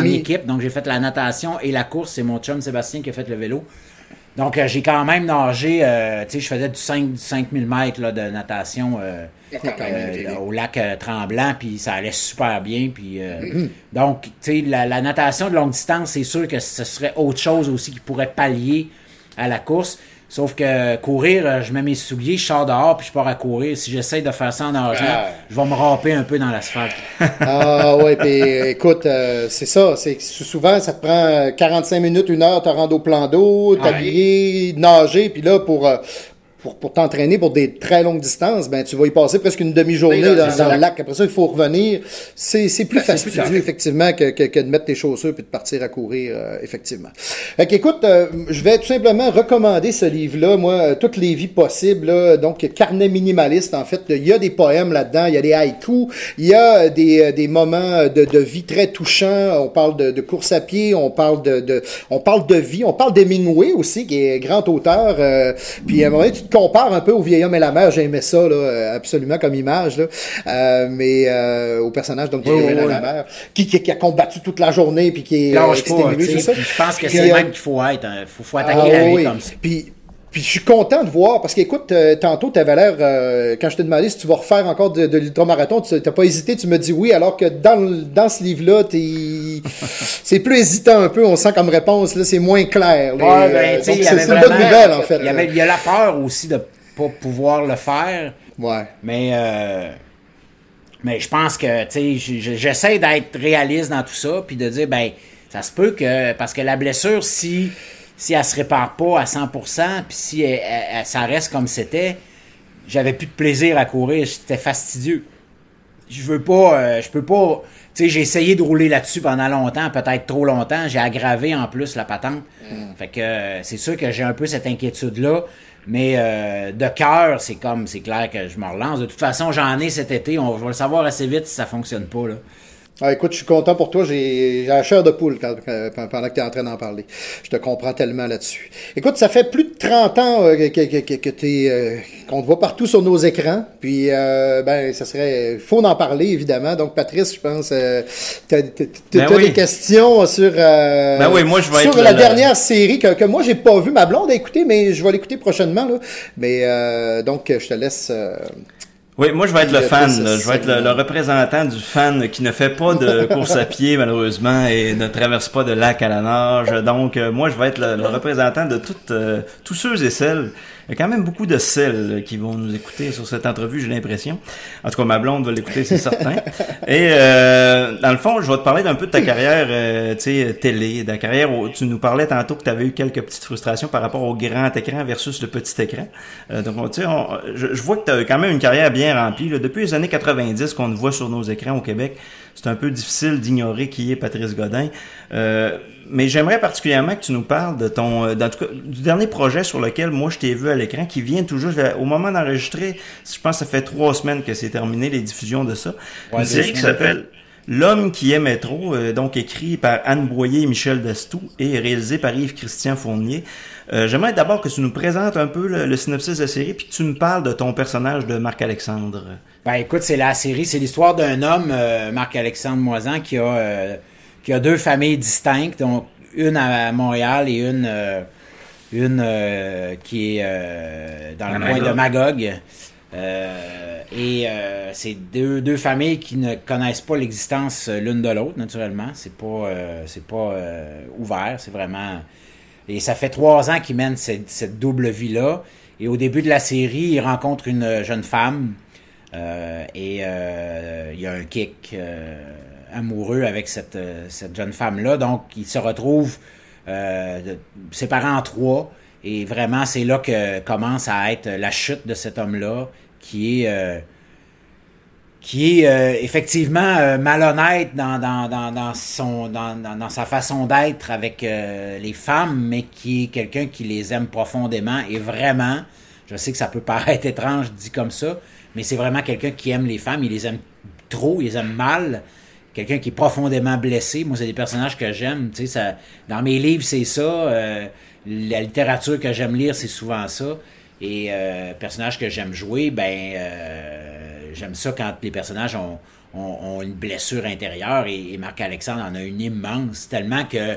en équipe. Donc, j'ai fait la natation et la course. C'est mon chum Sébastien qui a fait le vélo. Donc, euh, j'ai quand même nagé. euh, tu sais, je faisais du, 5, du 5000 mètres là, de natation euh, au lac Tremblant. Puis ça allait super bien. Puis, euh, Mm-hmm. Donc, tu sais, la, la natation de longue distance, c'est sûr que ce serait autre chose aussi qui pourrait pallier à la course. Sauf que courir, euh, je mets mes souliers, je sors dehors, puis je pars à courir. Si j'essaye de faire ça en nageant, Ah. je vais me ramper un peu dans l'asphalte. Ah ouais, puis euh, écoute, euh, c'est ça, c'est souvent ça te prend euh, 45 minutes, une heure, te rendre au plan d'eau, t'habiller, nager, puis là pour pour, pour t'entraîner pour des très longues distances, ben tu vas y passer presque une demi-journée dans, dans le lac. Après ça, il faut revenir. C'est c'est plus Ben, c'est plus fastidieux effectivement que, que, que de mettre tes chaussures puis de partir à courir euh, effectivement. Fait qu'écoute, euh, je vais tout simplement recommander ce livre-là, moi, euh, toutes les vies possibles, là, donc carnet minimaliste en fait. Il y a des poèmes là-dedans, il y a des haïkus, il y a euh, des, euh, des moments de, de vie très touchants. On parle de, de course à pied, on parle de, de on parle de vie, on parle d'Hemingway aussi, qui est grand auteur. euh, puis à un moment donné, tu te compares un peu au vieil homme et la mer. J'aimais ça là, euh, absolument comme image, là. Euh, mais euh, au personnage donc du vieil homme et la mer, qui, qui, qui a combattu toute la journée puis qui est euh, Lâche pas, tout ça. je pense que c'est euh, même qu'il faut être. Il faut, faut attaquer ah la vie oui. comme ça. Puis, puis je suis content de voir, parce qu'écoute, euh, tantôt, tu avais l'air, euh, quand je t'ai demandé si tu vas refaire encore de, de l'ultramarathon, tu n'as pas hésité, tu me dis oui, alors que dans, dans ce livre-là, [LAUGHS] c'est plus hésitant un peu, on sent comme réponse, là, c'est moins clair. ben, Euh, c'est une bonne nouvelle, en fait. Il y, avait, il y a la peur aussi de pas pouvoir le faire, Ouais. mais. euh, mais je pense que, tu sais, j'essaie d'être réaliste dans tout ça, puis de dire, ben, ça se peut que. Parce que la blessure, si, si elle se répare pas à 100%, puis si elle- elle- elle- ça reste comme c'était, j'avais plus de plaisir à courir, c'était fastidieux. Je veux pas, euh, je peux pas. Tu sais, j'ai essayé de rouler là-dessus pendant longtemps, peut-être trop longtemps. J'ai aggravé en plus la patente. Fait que euh, c'est sûr que j'ai un peu cette inquiétude-là. Mais euh, de cœur, c'est comme, c'est clair que je me relance. De toute façon, j'en ai cet été. On va le savoir assez vite si ça fonctionne pas. Là. Ah, écoute, je suis content pour toi. J'ai la chair de poule quand- quand- pendant que tu es en train d'en parler. Je te comprends tellement là-dessus. Écoute, ça fait plus de 30 ans euh, que, que, que, que t'es, euh, qu'on te voit partout sur nos écrans. Puis, euh, ben, ça serait... faut en parler, évidemment. Donc, Patrice, je pense, euh, t'as t'as- t'as Ben oui. des questions sur, euh, Ben oui, moi, je vais sur être la le- dernière série que, que moi, j'ai pas vu. Ma blonde a écouté, mais je vais l'écouter prochainement. Là. Mais, euh, donc, je te laisse... euh, Oui, moi je vais être le Puis, fan, là. je vais être le, le représentant du fan qui ne fait pas de [LAUGHS] course à pied malheureusement et ne traverse pas de lac à la nage. Donc euh, moi je vais être le, le représentant de toutes, euh, tous ceux et celles. Il y a quand même beaucoup de celles euh, qui vont nous écouter sur cette entrevue, j'ai l'impression. En tout cas, ma blonde va l'écouter, c'est certain. [LAUGHS] Et euh, dans le fond, je vais te parler d'un peu de ta carrière, euh, télé, de la carrière où tu nous parlais tantôt que tu avais eu quelques petites frustrations par rapport au grand écran versus le petit écran. Euh, donc, on- tu sais, on- je, je vois que tu as quand même une carrière bien remplie. là. Depuis les années 90 qu'on te voit sur nos écrans au Québec, c'est un peu difficile d'ignorer qui est Patrice Godin. Euh, mais j'aimerais particulièrement que tu nous parles de ton, euh, en tout cas, du dernier projet sur lequel moi je t'ai vu à l'écran, qui vient tout juste au moment d'enregistrer. Je pense que ça fait trois semaines que c'est terminé les diffusions de ça. Ouais, Une série qui s'appelle L'homme qui aimait trop, euh, donc écrit par Anne Boyer et Michel Destou et réalisé par Yves-Christian Fournier. Euh, J'aimerais d'abord que tu nous présentes un peu le, le synopsis de la série, puis que tu nous parles de ton personnage de Marc-Alexandre. Ben écoute, c'est la série, c'est l'histoire d'un homme, euh, Marc-Alexandre Moisan, qui a, euh, qui a deux familles distinctes, donc une à Montréal et une, euh, une qui est dans le coin de Magog. Et c'est deux, deux familles qui ne connaissent pas l'existence l'une de l'autre, naturellement. C'est pas, c'est pas ouvert, c'est vraiment. Et ça fait trois ans qu'ils mènent cette, cette double vie-là. Et au début de la série, il rencontre une jeune femme. Euh, et euh, il y a un kick euh, amoureux avec cette, jeune femme-là. Donc, il se retrouve séparés en trois. Et vraiment, c'est là que commence à être la chute de cet homme-là, qui est, qui est effectivement malhonnête dans, sa façon d'être avec les femmes, mais qui est quelqu'un qui les aime profondément. Et vraiment, je sais que ça peut paraître étrange dit comme ça, mais c'est vraiment quelqu'un qui aime les femmes, il les aime trop, il les aime mal. Quelqu'un qui est profondément blessé. Moi, c'est des personnages que j'aime. Dans mes livres, c'est ça. Euh, la littérature que j'aime lire, c'est souvent ça. Et euh, personnage que j'aime jouer, ben, euh, j'aime ça quand les personnages ont, une blessure intérieure et, Marc-Alexandre en a une immense, tellement que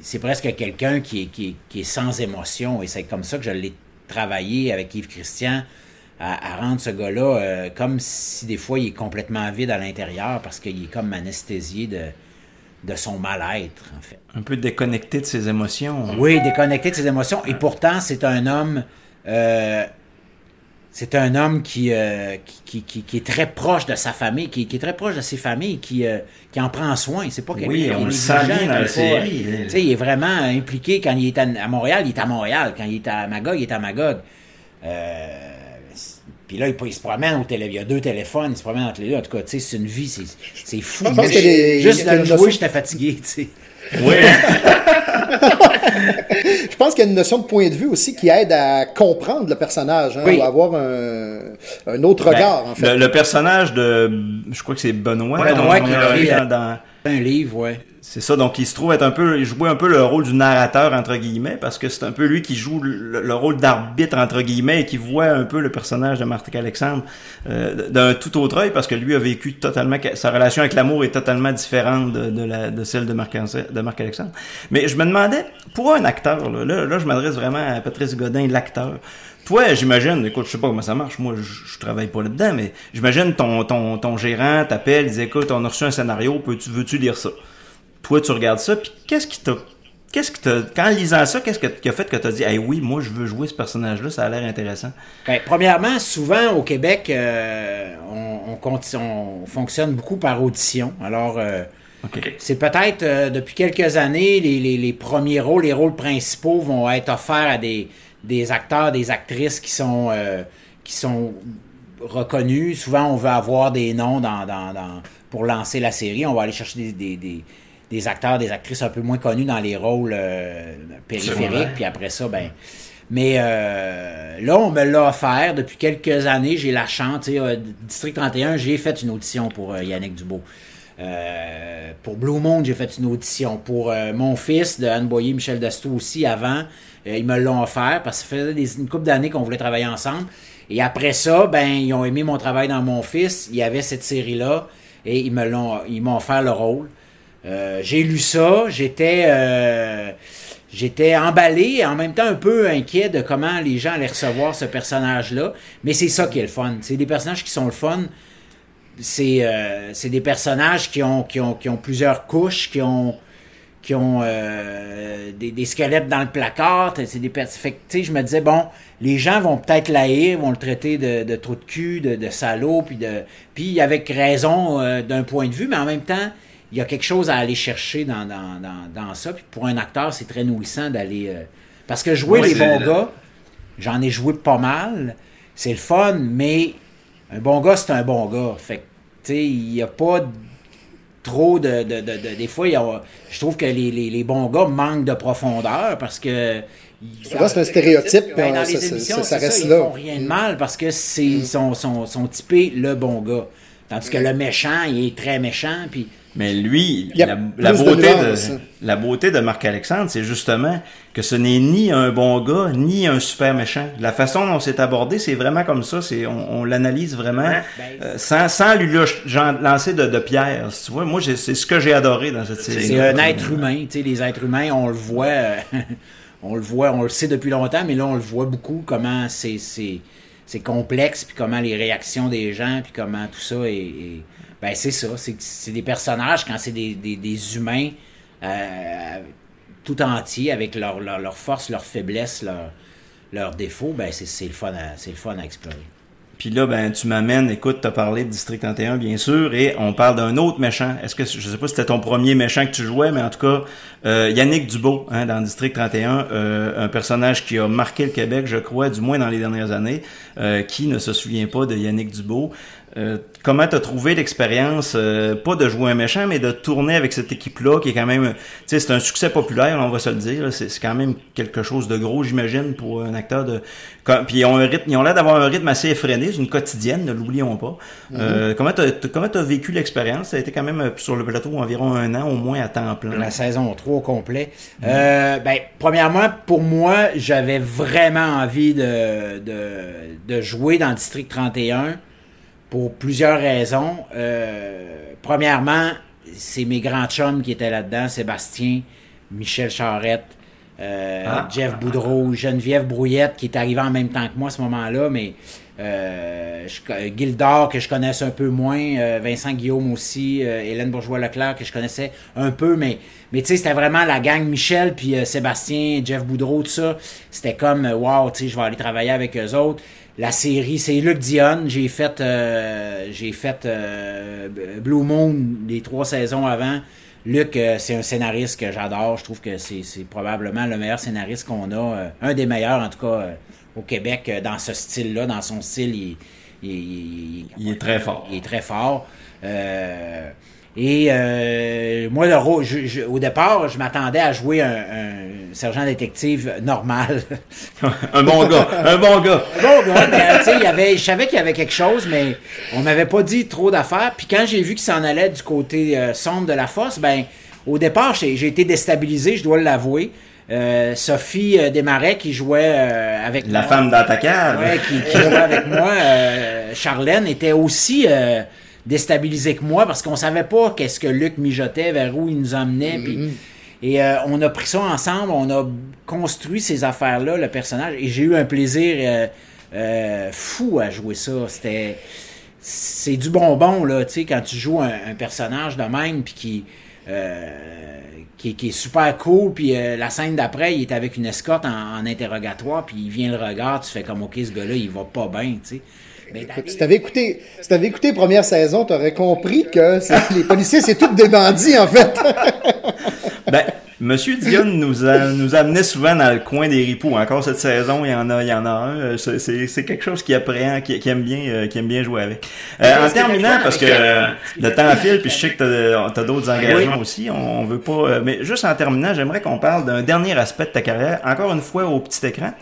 c'est presque quelqu'un qui, est, sans émotion et c'est comme ça que je l'ai travaillé avec Yves Christian à, rendre ce gars-là euh, comme si des fois il est complètement vide à l'intérieur parce qu'il est comme anesthésié de, de son mal-être, en fait. Un peu déconnecté de ses émotions. Oui, déconnecté de ses émotions. Et pourtant, c'est un homme. Euh, c'est un homme qui, euh, qui, qui, qui, est très proche de sa famille, qui, qui est très proche de ses familles, qui, euh, qui en prend soin. C'est pas quelqu'un oui, on le dans la série. il est vraiment impliqué quand il est à, Montréal, il est à Montréal. Quand il est à Magog, il est à Magog. Euh, puis là, il, se promène au télé. Il y a deux téléphones, il se promène entre les deux. En tout cas, tu sais, c'est une vie, c'est fou. Je pense Juste de le jouer, j'étais fatigué, tu sais. Oui. [LAUGHS] je pense qu'il y a une notion de point de vue aussi qui aide à comprendre le personnage, hein, ou à avoir un, un autre ben, regard, en fait. Le, personnage de, je crois que c'est Benoît. Benoît qui a dans, un livre, ouais. C'est ça, donc il se trouve être un peu, il jouait un peu le rôle du narrateur entre guillemets, parce que c'est un peu lui qui joue le, rôle d'arbitre entre guillemets et qui voit un peu le personnage de Marc Alexandre euh, d'un tout autre œil, parce que lui a vécu totalement, sa relation avec l'amour est totalement différente de, celle de Marc, de Marc Alexandre. Mais je me demandais, pour un acteur, là, là, je m'adresse vraiment à Patrice Godin, l'acteur. Toi, j'imagine, écoute, je sais pas comment ça marche, moi je, je travaille pas là-dedans, mais j'imagine ton, ton, ton gérant t'appelle, dit écoute, on a reçu un scénario, peux-tu, veux-tu lire ça? Toi, tu regardes ça, puis qu'est-ce qui t'a. Qu'est-ce que t'a. Quand lisant ça, qu'est-ce qui a fait que tu as dit, hey, oui, moi, je veux jouer ce personnage-là, ça a l'air intéressant? Ben, premièrement, souvent au Québec, euh, on, on, fonctionne beaucoup par audition. Alors. Euh, c'est peut-être euh, depuis quelques années, les, les, les, premiers rôles, les rôles principaux vont être offerts à des, des acteurs, des actrices qui sont, qui sont reconnus. Souvent, on veut avoir des noms dans, dans, dans, pour lancer la série. On va aller chercher des, des des acteurs, des actrices un peu moins connus dans les rôles euh, périphériques. Puis après ça, ben. Mais euh, là, on me l'a offert depuis quelques années. J'ai la chance. Euh, District 31, j'ai fait une audition pour Yannick Dubo. pour Blue Moon, j'ai fait une audition. Pour mon fils de Anne Boyer, Michel Dastou aussi, avant, ils me l'ont offert parce que ça faisait des, une couple d'années qu'on voulait travailler ensemble. Et après ça, ben, ils ont aimé mon travail dans mon fils. Il y avait cette série-là et ils me l'ont, ils m'ont offert le rôle. Euh, j'ai lu ça, j'étais euh, j'étais emballé et en même temps un peu inquiet de comment les gens allaient recevoir ce personnage-là. Mais c'est ça qui est le fun. C'est des personnages qui sont le fun. C'est euh, des personnages qui ont, qui, ont, qui ont plusieurs couches, qui ont qui ont des, des, squelettes dans le placard. C'est des fait je me disais bon, les gens vont peut-être l'haïr, vont le traiter de, de trou de cul, de, de salaud, puis de puis avec raison d'un point de vue, mais en même temps, il y a quelque chose à aller chercher dans, dans, dans, ça. Puis pour un acteur, c'est très nourrissant d'aller. Euh, parce que jouer les bons gars, j'en ai joué pas mal. C'est le fun, mais un bon gars, c'est un bon gars. Fait que, tu sais, il n'y a pas trop de, de, de, Des fois, je trouve que les, les, les, bons gars manquent de profondeur parce que. c'est un stéréotype. Ben, dans les ça, émissions, ça, reste ça, là. Ils font rien de mal parce que c'est mm. sont, sont, sont typés le bon gars. Tandis que le méchant, il est très méchant. Puis mais lui, la, beauté de, la beauté de Marc-Alexandre, c'est justement que ce n'est ni un bon gars, ni un super méchant. La façon dont c'est abordé, c'est vraiment comme ça. C'est on, l'analyse vraiment euh, sans, sans lui lancer de, de pierre. Tu vois, moi, c'est ce que j'ai adoré dans cette série. C'est un être humain. Tu sais, les êtres humains, on le voit, euh, [LAUGHS] on le voit, on le sait depuis longtemps, mais là, on le voit beaucoup comment c'est c'est complexe, puis comment les réactions des gens, puis comment tout ça est ben, c'est ça. C'est des personnages, quand c'est des, des, humains euh, tout entiers, avec leur, leur, leur force, leur faiblesse, leurs leur défauts, ben, c'est le, fun à, le fun à explorer. Puis là, ben, tu m'amènes, écoute, tu as parlé de District 31, bien sûr, et on parle d'un autre méchant. Est-ce que, je sais pas si c'était ton premier méchant que tu jouais, mais en tout cas, euh, Yannick Dubo, hein, dans District 31, euh, un personnage qui a marqué le Québec, je crois, du moins dans les dernières années. qui ne se souvient pas de Yannick Dubo? Euh, comment t'as trouvé l'expérience, euh, pas de jouer un méchant, mais de tourner avec cette équipe-là, qui est quand même, tu sais, c'est un succès populaire, on va se le dire. C'est quand même quelque chose de gros, j'imagine, pour un acteur de. Puis ils ont un rythme, ils ont l'air d'avoir un rythme assez effréné, c'est une quotidienne, ne l'oublions pas. Mm-hmm. euh, comment t'as comment as vécu l'expérience? Ça a été quand même euh, sur le plateau environ un an au moins à temps plein. La saison 3 au complet. Mm-hmm. ben, premièrement, pour moi, j'avais vraiment envie de, de, de jouer dans le district 31 pour plusieurs raisons. Euh, premièrement, c'est mes grands chums qui étaient là-dedans, Sébastien, Michel Charette, euh, Ah. Jeff Boudreau, Geneviève Brouillette, qui est arrivée en même temps que moi à ce moment-là, mais euh, je, Gildor, que je connaissais un peu moins, euh, Vincent Guillaume aussi, euh, Hélène Bourgeois-Leclerc, que je connaissais un peu, mais, mais tu sais, c'était vraiment la gang Michel, puis Sébastien, Jeff Boudreau, tout ça. C'était comme, wow, tu sais, je vais aller travailler avec eux autres. La série, c'est Luc Dionne. J'ai fait, euh, j'ai fait euh, Blue Moon les trois saisons avant. Luc, euh, c'est un scénariste que j'adore. Je trouve que c'est probablement le meilleur scénariste qu'on a. euh, un des meilleurs, en tout cas, euh, au Québec, euh, dans ce style-là. Dans son style, il, il- il- Il est très fort. il est très fort. Euh, et euh, moi, le rôle, je- je- au départ, je m'attendais à jouer un, un sergent détective normal. [LAUGHS] un bon gars, un bon gars. bon gars, mais euh, tu sais, il y avait, je savais qu'il y avait quelque chose, mais on m'avait pas dit trop d'affaires. Puis quand j'ai vu qu'il s'en allait du côté euh, sombre de la fosse, ben, au départ, j'ai j'ai été déstabilisé, je dois l'avouer. Euh, Sophie euh, Desmarais qui jouait euh, avec La moi. femme dans ta cave. Ouais, qui, qui jouait avec moi, euh, Charlène, était aussi déstabilisée que moi parce qu'on savait pas qu'est-ce que Luc mijotait, vers où il nous emmenait. puis- et euh, on a pris ça ensemble, on a construit ces affaires-là, le personnage, et j'ai eu un plaisir euh, euh, fou à jouer ça. C'était. C'est du bonbon, là, tu sais, quand tu joues un, un personnage de même, puis qui. euh, qui, qui est super cool, puis euh, la scène d'après, il est avec une escorte en, en interrogatoire, puis il vient le regard, tu fais comme, ok, ce gars-là, il va pas bien, tu sais. Mais Écoute, si t'avais écouté, si t'avais écouté première saison, t'aurais compris que les policiers, c'est tous des bandits, en fait. [LAUGHS] Ben, Monsieur Dionne nous, a, nous amenait souvent dans le coin des ripoux. Encore cette saison, il y en a, il y en a un. Euh, C'est, quelque chose qui appréhend, qui, qui aime bien, euh, qui aime bien jouer avec. Euh, en terminant, parce que euh, le temps file, puis je sais que t'as, t'as d'autres engagements aussi. On, on veut pas. euh, mais juste en terminant, j'aimerais qu'on parle d'un dernier aspect de ta carrière. Encore une fois au petit écran.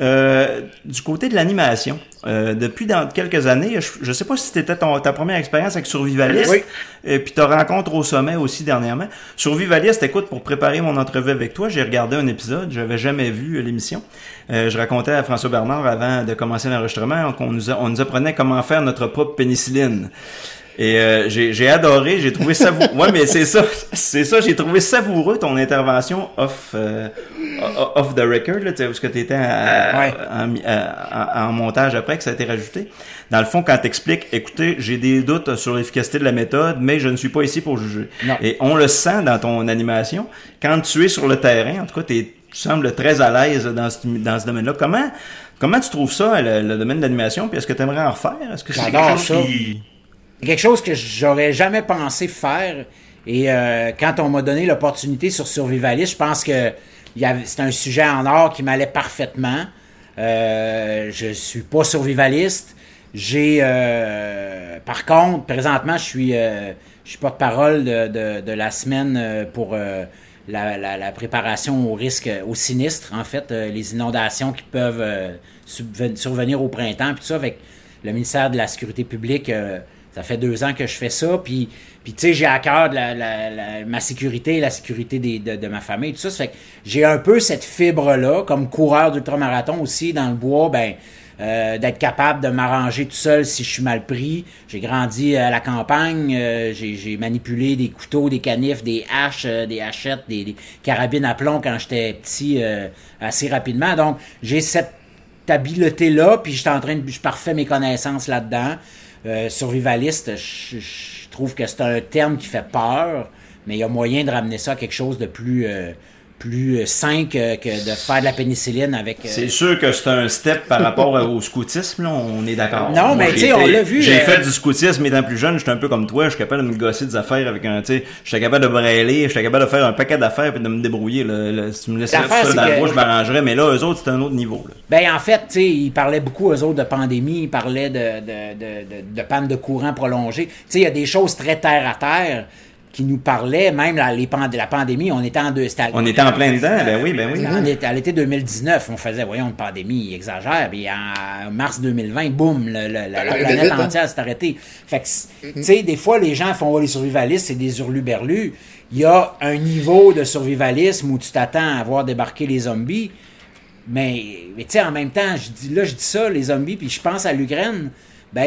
Euh, du côté de l'animation, euh, depuis dans quelques années, je, je sais pas si c'était ta première expérience avec Survivalist, Oui. et puis ta rencontre au sommet aussi dernièrement. Survivalist, écoute, pour préparer mon entrevue avec toi, j'ai regardé un épisode, j'avais jamais vu euh, l'émission. Euh, je racontais à François Bernard avant de commencer l'enregistrement qu'on nous, a- on nous apprenait comment faire notre propre pénicilline. Et euh, j'ai adoré, j'ai trouvé savoureux. [LAUGHS] ouais, mais c'est ça, c'est ça, j'ai trouvé savoureux ton intervention off, euh, off the record, là, tu sais, parce que tu étais Ouais. en, en- en montage après que ça a été rajouté. Dans le fond, quand t'expliques, écoutez, j'ai des doutes sur l'efficacité de la méthode, mais je ne suis pas ici pour juger. Non. Et on le sent dans ton animation. Quand tu es sur le terrain, en tout cas, t'es- tu sembles très à l'aise dans ce, dans ce domaine-là. Comment, comment tu trouves ça, le, le domaine de l'animation? Puis est-ce que tu aimerais en refaire? Est-ce que c'est quelque chose ça. qui... quelque chose que j'aurais jamais pensé faire. Et euh, quand on m'a donné l'opportunité sur Survivalist, je pense que c'était un sujet en or qui m'allait parfaitement. Euh, je suis pas survivaliste. J'ai, euh, par contre, présentement, je suis, euh, je suis porte-parole de, de, de la semaine euh, pour euh, la, la, la préparation au risque, au sinistre, en fait, les inondations qui peuvent survenir au printemps, puis tout ça, avec le ministère de la Sécurité publique. Euh, ça fait deux ans que je fais ça, puis, puis tu sais, j'ai à cœur de la, la- la- ma sécurité, la sécurité des- de, de ma famille, tout ça. Ça fait que j'ai un peu cette fibre-là, comme coureur d'ultramarathon aussi, dans le bois, ben, euh, d'être capable de m'arranger tout seul si je suis mal pris. J'ai grandi à la campagne, euh, j'ai j'ai manipulé des couteaux, des canifs, des haches, euh, des hachettes, des, des carabines à plomb quand j'étais petit euh, assez rapidement. Donc, j'ai cette habileté-là, puis j'étais en train de, je parfais mes connaissances là-dedans. Euh, survivaliste, je, trouve que c'est un terme qui fait peur, mais il y a moyen de ramener ça à quelque chose de plus, euh, plus sain que, que de faire de la pénicilline avec. euh, C'est sûr que c'est un step par rapport au scoutisme, là, on est d'accord. Non, mais tu sais, on l'a vu, J'ai euh, fait du scoutisme étant plus jeune, j'étais un peu comme toi, je suis capable de me gosser des affaires avec un, tu sais, j'étais capable de brailer, j'étais capable de faire un paquet d'affaires puis de me débrouiller. Là, Là, si tu me laissais L'affaire, ça dans le que- bois, je m'arrangerais, mais là, eux autres, c'est un autre niveau. Là. Ben, en fait, tu sais, ils parlaient beaucoup, eux autres, de pandémie, ils parlaient de, de, de, de, de panne de courant prolongée. Tu sais, il y a des choses très terre à terre qui nous parlaient, même la, les pand- la pandémie, on était en deux stades. On était en plein dedans, ben oui, ben oui. On était- à l'été 2019, on faisait, voyons, une pandémie, il exagère. Puis en mars 2020, boum, le- le- la, la arrivait planète vite, hein? entière s'est arrêtée. Fait que, tu sais, des fois, les gens font, oh, les survivalistes, c'est des hurluberlus. Il y a un niveau de survivalisme où tu t'attends à voir débarquer les zombies. Mais, mais tu sais, en même temps, je dis, là, je dis ça, les zombies, puis je pense à l'Ukraine. Ben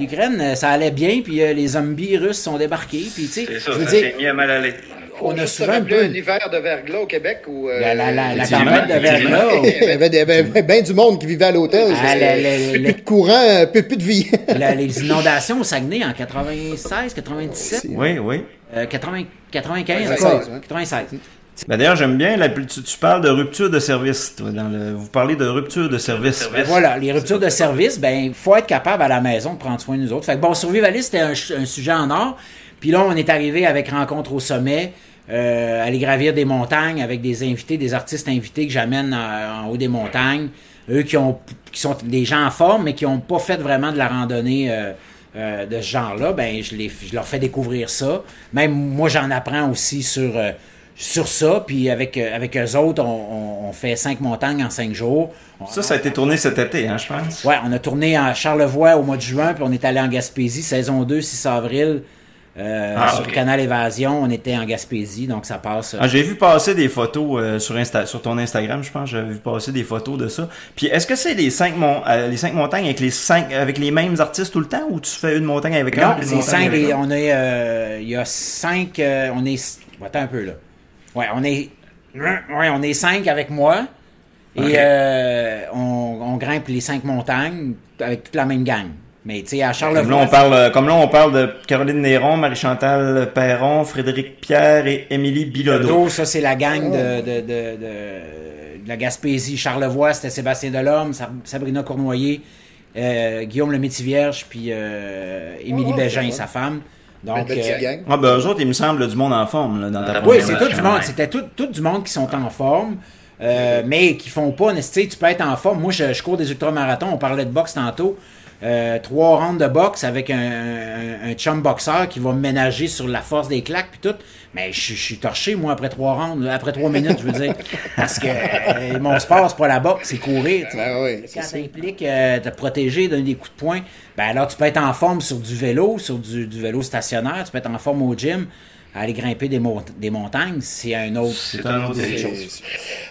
l'Ukraine, ça allait bien, puis euh, les zombies russes sont débarqués, puis tu sais, je veux ça dire, mis à mal aller. on a souvent un peu un hiver de verglas au Québec où. euh, la, la, la, la tempête de verglas. Il y avait, des- il y avait bien du monde qui vivait à l'hôtel. Ah, C'est- le- le- plus le- de courant, euh, plus, plus de vie. La- les inondations au Saguenay en 96, 97, Oui, oui. euh, 80, 95, 96, quoi, ouais. 96. Ben, D'ailleurs, j'aime bien, la- tu, tu parles de rupture de service. toi, dans le- vous parlez de rupture de service. Ben voilà, les ruptures de service, ben il faut être capable à la maison de prendre soin de nous autres. Fait que bon, Survivaliste, c'était un, sujet en or. Puis là, on est arrivé avec Rencontre au sommet, euh, aller gravir des montagnes avec des invités, des artistes invités que j'amène en, en haut des montagnes. Eux qui ont qui sont des gens en forme, mais qui n'ont pas fait vraiment de la randonnée euh, euh, de ce genre-là, ben je, les, je leur fais découvrir ça. Même moi, j'en apprends aussi sur, euh, sur ça. Puis avec, euh, avec eux autres, on, fait cinq montagnes en cinq jours. Ça, ça a été tourné cet été, hein, je pense. Ouais, on a tourné à Charlevoix au mois de juin, puis on est allé en Gaspésie, saison 2, 6 avril. euh, Ah, sur le canal Évasion, on était en Gaspésie, donc ça passe. euh, Ah, j'ai vu passer des photos euh, sur, Insta sur ton Instagram, je pense. J'avais vu passer des photos de ça. Puis est-ce que c'est les cinq, mon- les cinq montagnes avec les cinq avec les mêmes artistes tout le temps ou tu fais une montagne avec un non, c'est cinq, et on est, euh, il y a cinq, on est, attends un peu là. Ouais, on est, ouais, on est cinq avec moi. Et euh, on, on grimpe les cinq montagnes avec toute la même gang. Mais tu sais, à Comme là, on parle, euh, comme là, on parle de Caroline Néron, Marie-Chantal Perron, Frédéric Pierre et Émilie Bilodeau. Bilodeau, ça c'est la gang de, de, de, de- de la Gaspésie. Charlevoix, c'était Sébastien Delorme, Sab- Sabrina Cournoyer, euh, Guillaume le Métis-Vierge, puis euh, Émilie Oh, Bégin, c'est sa femme. Donc, euh, gang. Ah, ben, eux autres, il me semble, du monde en forme, là, dans ta oui, première c'est tout du monde. C'était tout, tout du monde qui sont en forme, euh, mais qui font pas. Tu peux être en forme. Moi, je, je cours des ultramarathons. On parlait de boxe tantôt. Euh, trois rounds de boxe avec un, un, un chum boxeur qui va ménager sur la force des claques puis tout. Mais je, je suis torché, moi, après trois rounds, après trois minutes, je veux dire. Parce que euh, mon sport, c'est pas la boxe, c'est courir. Ben oui, Quand ça. ça implique euh, te protéger d'un des coups de poing, ben alors tu peux être en forme sur du vélo, sur du, du vélo stationnaire, tu peux être en forme au gym, aller grimper des, mont- des montagnes, c'est un autre. C'est un autre chose.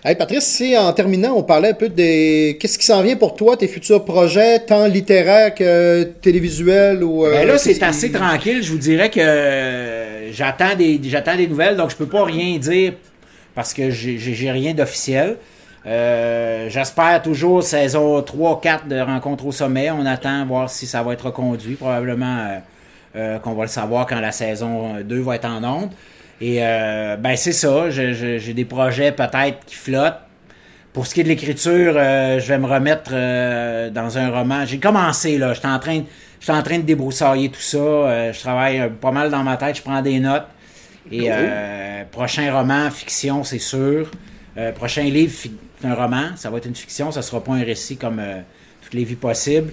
Hey, Patrice, si en terminant, on parlait un peu des. Qu'est-ce qui s'en vient pour toi, tes futurs projets, tant littéraires que télévisuels ou. euh, Ben là, c'est assez qui- tranquille. Je vous dirais que euh, j'attends des, j'attends des nouvelles, donc je peux pas rien dire parce que j'ai rien d'officiel. Euh, J'espère toujours saison 3-4 de Rencontre au sommet. On attend voir si ça va être reconduit. Probablement euh, euh, qu'on va le savoir quand la saison 2 va être en onde. Et euh, ben c'est ça. J'ai des projets peut-être qui flottent. Pour ce qui est de l'écriture, euh, je vais me remettre euh, dans un roman. J'ai commencé là. J'étais en train, j'étais en train de débroussailler tout ça. Euh, je travaille euh, pas mal dans ma tête. Je prends des notes. Et euh, prochain roman, fiction, c'est sûr. Euh, prochain livre, un roman. Ça va être une fiction. Ça sera pas un récit comme euh, toutes les vies possibles.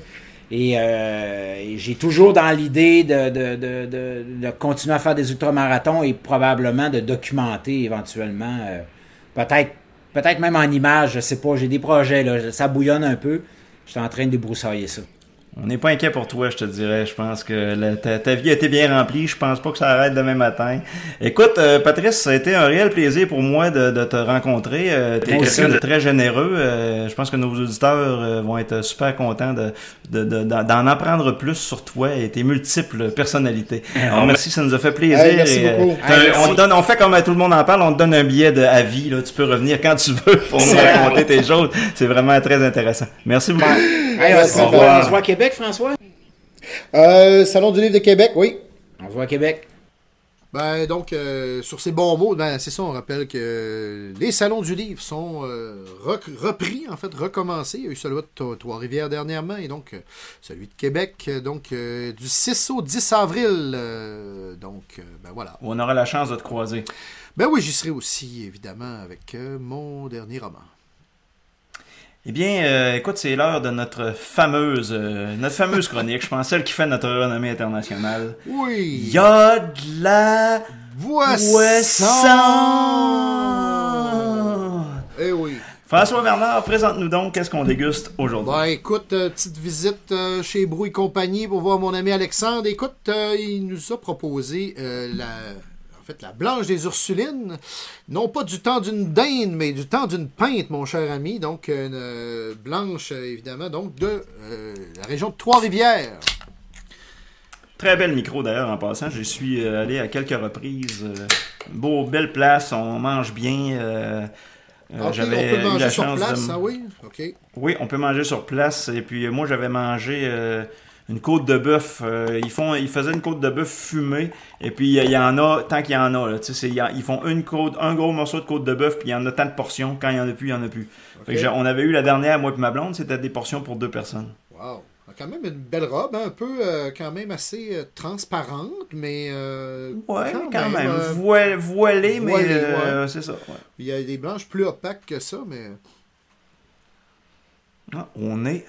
Et, euh, et j'ai toujours dans l'idée de, de, de, de, de continuer à faire des ultramarathons et probablement de documenter éventuellement. euh, peut-être peut-être même en images, je sais pas. J'ai des projets, là, ça bouillonne un peu. Je suis en train de débroussailler ça. On n'est pas inquiet pour toi, je te dirais. Je pense que la- ta, ta vie a été bien remplie. Je pense pas que ça arrête demain matin. Écoute, euh, Patrice, ça a été un réel plaisir pour moi de, de te rencontrer. Euh, quelqu'un aussi. de très généreux. Euh, je pense que nos auditeurs euh, vont être super contents de, de- de- d'en d'en apprendre plus sur toi et tes multiples personnalités. Alors, merci, ça nous a fait plaisir. Hey, merci et, beaucoup. t'as- Hey, on, merci. te donne, on fait comme tout le monde en parle, on te donne un billet de, à vie. Là. Tu peux revenir quand tu veux pour [LAUGHS] nous raconter tes choses. C'est vraiment très intéressant. Merci beaucoup. Hey, on, se- on voit à Québec, François? Euh, Salon du livre de Québec, oui. On se voit à Québec. Ben, donc, euh, sur ces bons mots, ben, c'est ça, on rappelle que les salons du livre sont euh, rec- repris, en fait, recommencés. Il y a eu celui de Trois- Trois-Rivières dernièrement et donc euh, celui de Québec, donc euh, du 6 au 10 avril. euh, donc, ben voilà. On aura la chance de te croiser. Ben oui, j'y serai aussi, évidemment, avec euh, mon dernier roman. Eh bien, euh, écoute, c'est l'heure de notre fameuse, euh, notre fameuse chronique. Je pense celle qui fait notre renommée internationale. Oui! Il y a de la boisson. Eh oui. François Bernard, présente-nous donc qu'est-ce qu'on déguste aujourd'hui? Ben écoute, euh, petite visite euh, chez Brou et compagnie pour voir mon ami Alexandre. Écoute, euh, il nous a proposé la... En fait, la blanche des Ursulines, non pas du temps d'une dinde, mais du temps d'une pinte, mon cher ami. Donc, une euh, blanche, euh, évidemment, donc de euh, la région de Trois-Rivières. Très bel micro d'ailleurs en passant. Je suis allé à quelques reprises. beau, belle place, on mange bien. euh, euh, Ok, on j'avais peut eu manger la sur chance place, de- ah oui? Oui, on peut manger sur place. Et puis moi, j'avais mangé euh, une côte de bœuf. euh, ils font, ils faisaient une côte de bœuf fumée. Et puis euh, il y en a tant qu'il y en a. Là, ils font une côte, un gros morceau de côte de bœuf. Puis il y en a tant de portions. Quand il y en a plus, il y en a plus. Fait que on avait eu la dernière, moi et ma blonde, c'était des portions pour deux personnes. Wow. Quand même une belle robe, hein, un peu euh, quand même assez euh, transparente, mais euh, Ouais, quand, même. euh, Voile- voilé, mais c'est ça. ouais. il y a des blanches plus opaques que ça, mais Ah, on est.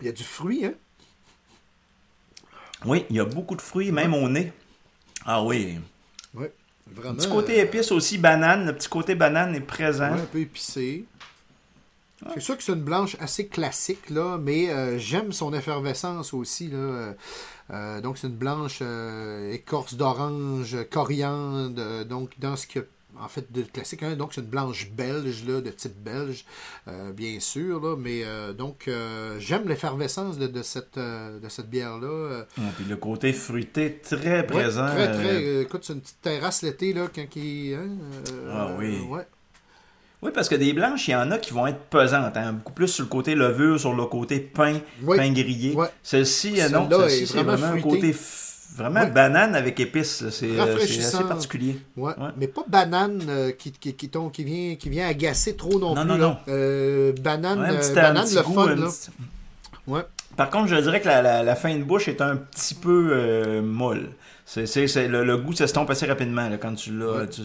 il y a du fruit, hein? Oui, il y a beaucoup de fruits, même au nez. Ah oui. Vraiment. Un petit côté euh, épice aussi, banane. Le petit côté banane est présent. ouais, un peu épicé. C'est sûr que c'est une blanche assez classique, là, mais euh, j'aime son effervescence aussi. Là, euh, donc, c'est une blanche euh, écorce d'orange, coriandre, donc dans ce que en fait de classique. hein. donc, c'est une blanche belge, là, de type belge, euh, bien sûr. Là, mais euh, donc, euh, j'aime l'effervescence de, de cette, de cette bière-là. Ah, puis le côté fruité très Ouais, présent. très, très. écoute, c'est une petite terrasse l'été, là, quand il. hein, Ah oui. ouais. Oui, parce que des blanches, il y en a qui vont être pesantes. hein, beaucoup plus sur le côté levure, sur le côté pain, Oui. pain grillé. Ouais. Celle-ci, non, celle-ci, est c'est vraiment vraiment un côté vraiment Ouais. banane avec épices. C'est euh, c'est assez particulier. Ouais, Ouais. mais pas banane euh, qui, qui, qui, tombe- qui vient, qui vient agacer trop non, Non, plus. non, là. non. Euh, banane, Ouais, petit- banane petit le goût, fun. un Là. petit- Ouais. Par contre, je dirais que la, la- la fin de bouche est un petit peu euh, molle. C'est, le, le goût s'estompe assez rapidement là, quand tu l'as. Ouais. tu-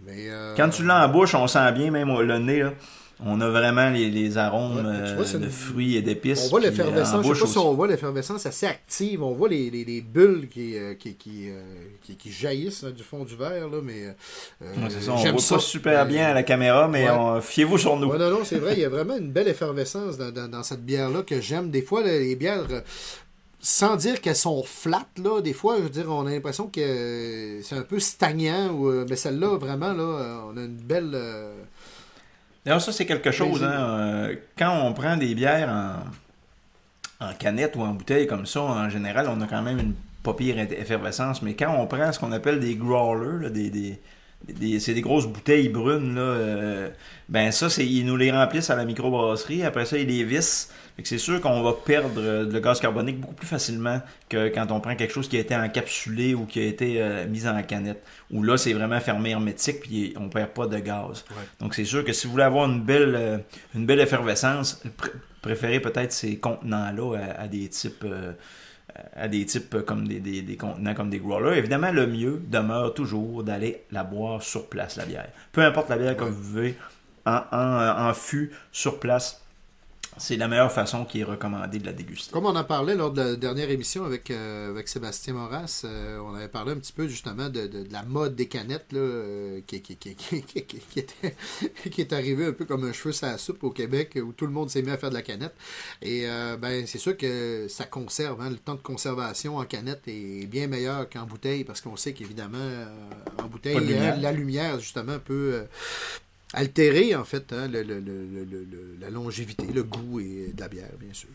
Mais, euh, Quand tu l'as en bouche, on sent bien, même le nez, là, on a vraiment les, les arômes Ouais, euh, de une- fruits et d'épices. on voit euh, l'effervescence, en je sais si on voit l'effervescence assez active, on voit les, les, les bulles qui, euh, qui, qui, euh, qui, qui jaillissent là, du fond du verre, là, mais euh, Ouais, ça, on j'aime voit ça. pas super bien à la caméra, mais Ouais. fiez-vous sur nous. Non, non, c'est vrai, il y a vraiment une belle effervescence dans, dans- dans cette bière-là que j'aime. Des fois, les, les bières, euh, sans dire qu'elles sont flattes, là, des fois, je veux dire, on a l'impression que euh, c'est un peu stagnant, ou, euh, mais celle-là, vraiment, là, euh, on a une belle... D'ailleurs, ça, c'est quelque chose. Hein, euh, quand on prend des bières en, en canette ou en bouteille comme ça, en général, on a quand même une pas pire effervescence. Mais quand on prend ce qu'on appelle des growlers, là, des, des- des- c'est des grosses bouteilles brunes, là, euh, ben ça, c'est, ils nous les remplissent à la microbrasserie. Après ça, ils les vissent. Fait que c'est sûr qu'on va perdre euh, le gaz carbonique beaucoup plus facilement que quand on prend quelque chose qui a été encapsulé ou qui a été euh, mis en canette. Où là, c'est vraiment fermé hermétique puis on perd pas de gaz. Donc c'est sûr que si vous voulez avoir une belle, une belle effervescence, pr- préférez peut-être ces contenants-là à, à des types. À des types comme des, des- des contenants comme des growlers. Évidemment, le mieux demeure toujours d'aller la boire sur place, la bière. Peu importe la bière que vous buvez, en, en, en fût, sur place, c'est la meilleure façon qui est recommandée de la déguster. Comme on en parlait lors de la dernière émission avec, euh, avec Sébastien Moras, euh, on avait parlé un petit peu justement de, de- de la mode des canettes là, euh, qui, qui, qui, qui, était, [LAUGHS] qui est arrivée un peu comme un cheveu sur la soupe au Québec où tout le monde s'est mis à faire de la canette. Et ben, c'est sûr que ça conserve. hein, le temps de conservation en canette est bien meilleur qu'en bouteille parce qu'on sait qu'évidemment, en bouteille, lumière. hein, la lumière justement peut. Altérer en fait hein, la longévité, le goût et de la bière, bien sûr.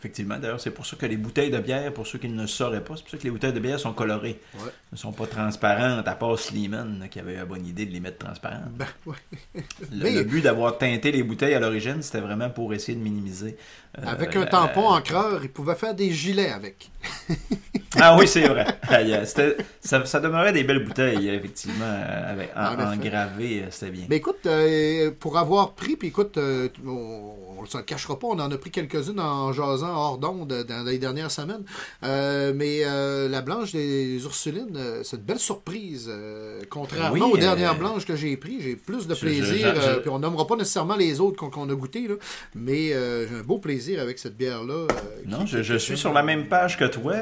Effectivement, d'ailleurs, c'est pour ça que les bouteilles de bière, pour ceux qui ne le sauraient pas, c'est pour ça que les bouteilles de bière sont colorées. Ouais. Elles ne sont pas transparentes, à part Sleeman, là, qui avait la bonne idée de les mettre transparentes. Ben, ouais. Le, Mais- le but d'avoir teinté les bouteilles à l'origine, c'était vraiment pour essayer de minimiser. euh, Avec un tampon encreur, il pouvait faire des gilets avec. [LAUGHS] Ah oui, c'est vrai. Euh, ça, ça demeurait des belles bouteilles, effectivement, euh, avec, en, engravé, euh, c'était bien. Mais écoute, euh, pour avoir pris, puis écoute, euh, on ne se le cachera pas, on en a pris quelques-unes en jasant hors d'onde dans les dernières semaines. Euh, mais euh, la blanche des Ursulines, euh, c'est une belle surprise. contrairement Oui, aux dernières blanches que j'ai prises, j'ai plus de plaisir. je- je- puis on nommera pas nécessairement les autres qu'on qu'on a goûté, là, mais j'ai un beau plaisir avec cette bière-là. Non, qui- je, suis sur la même page que toi.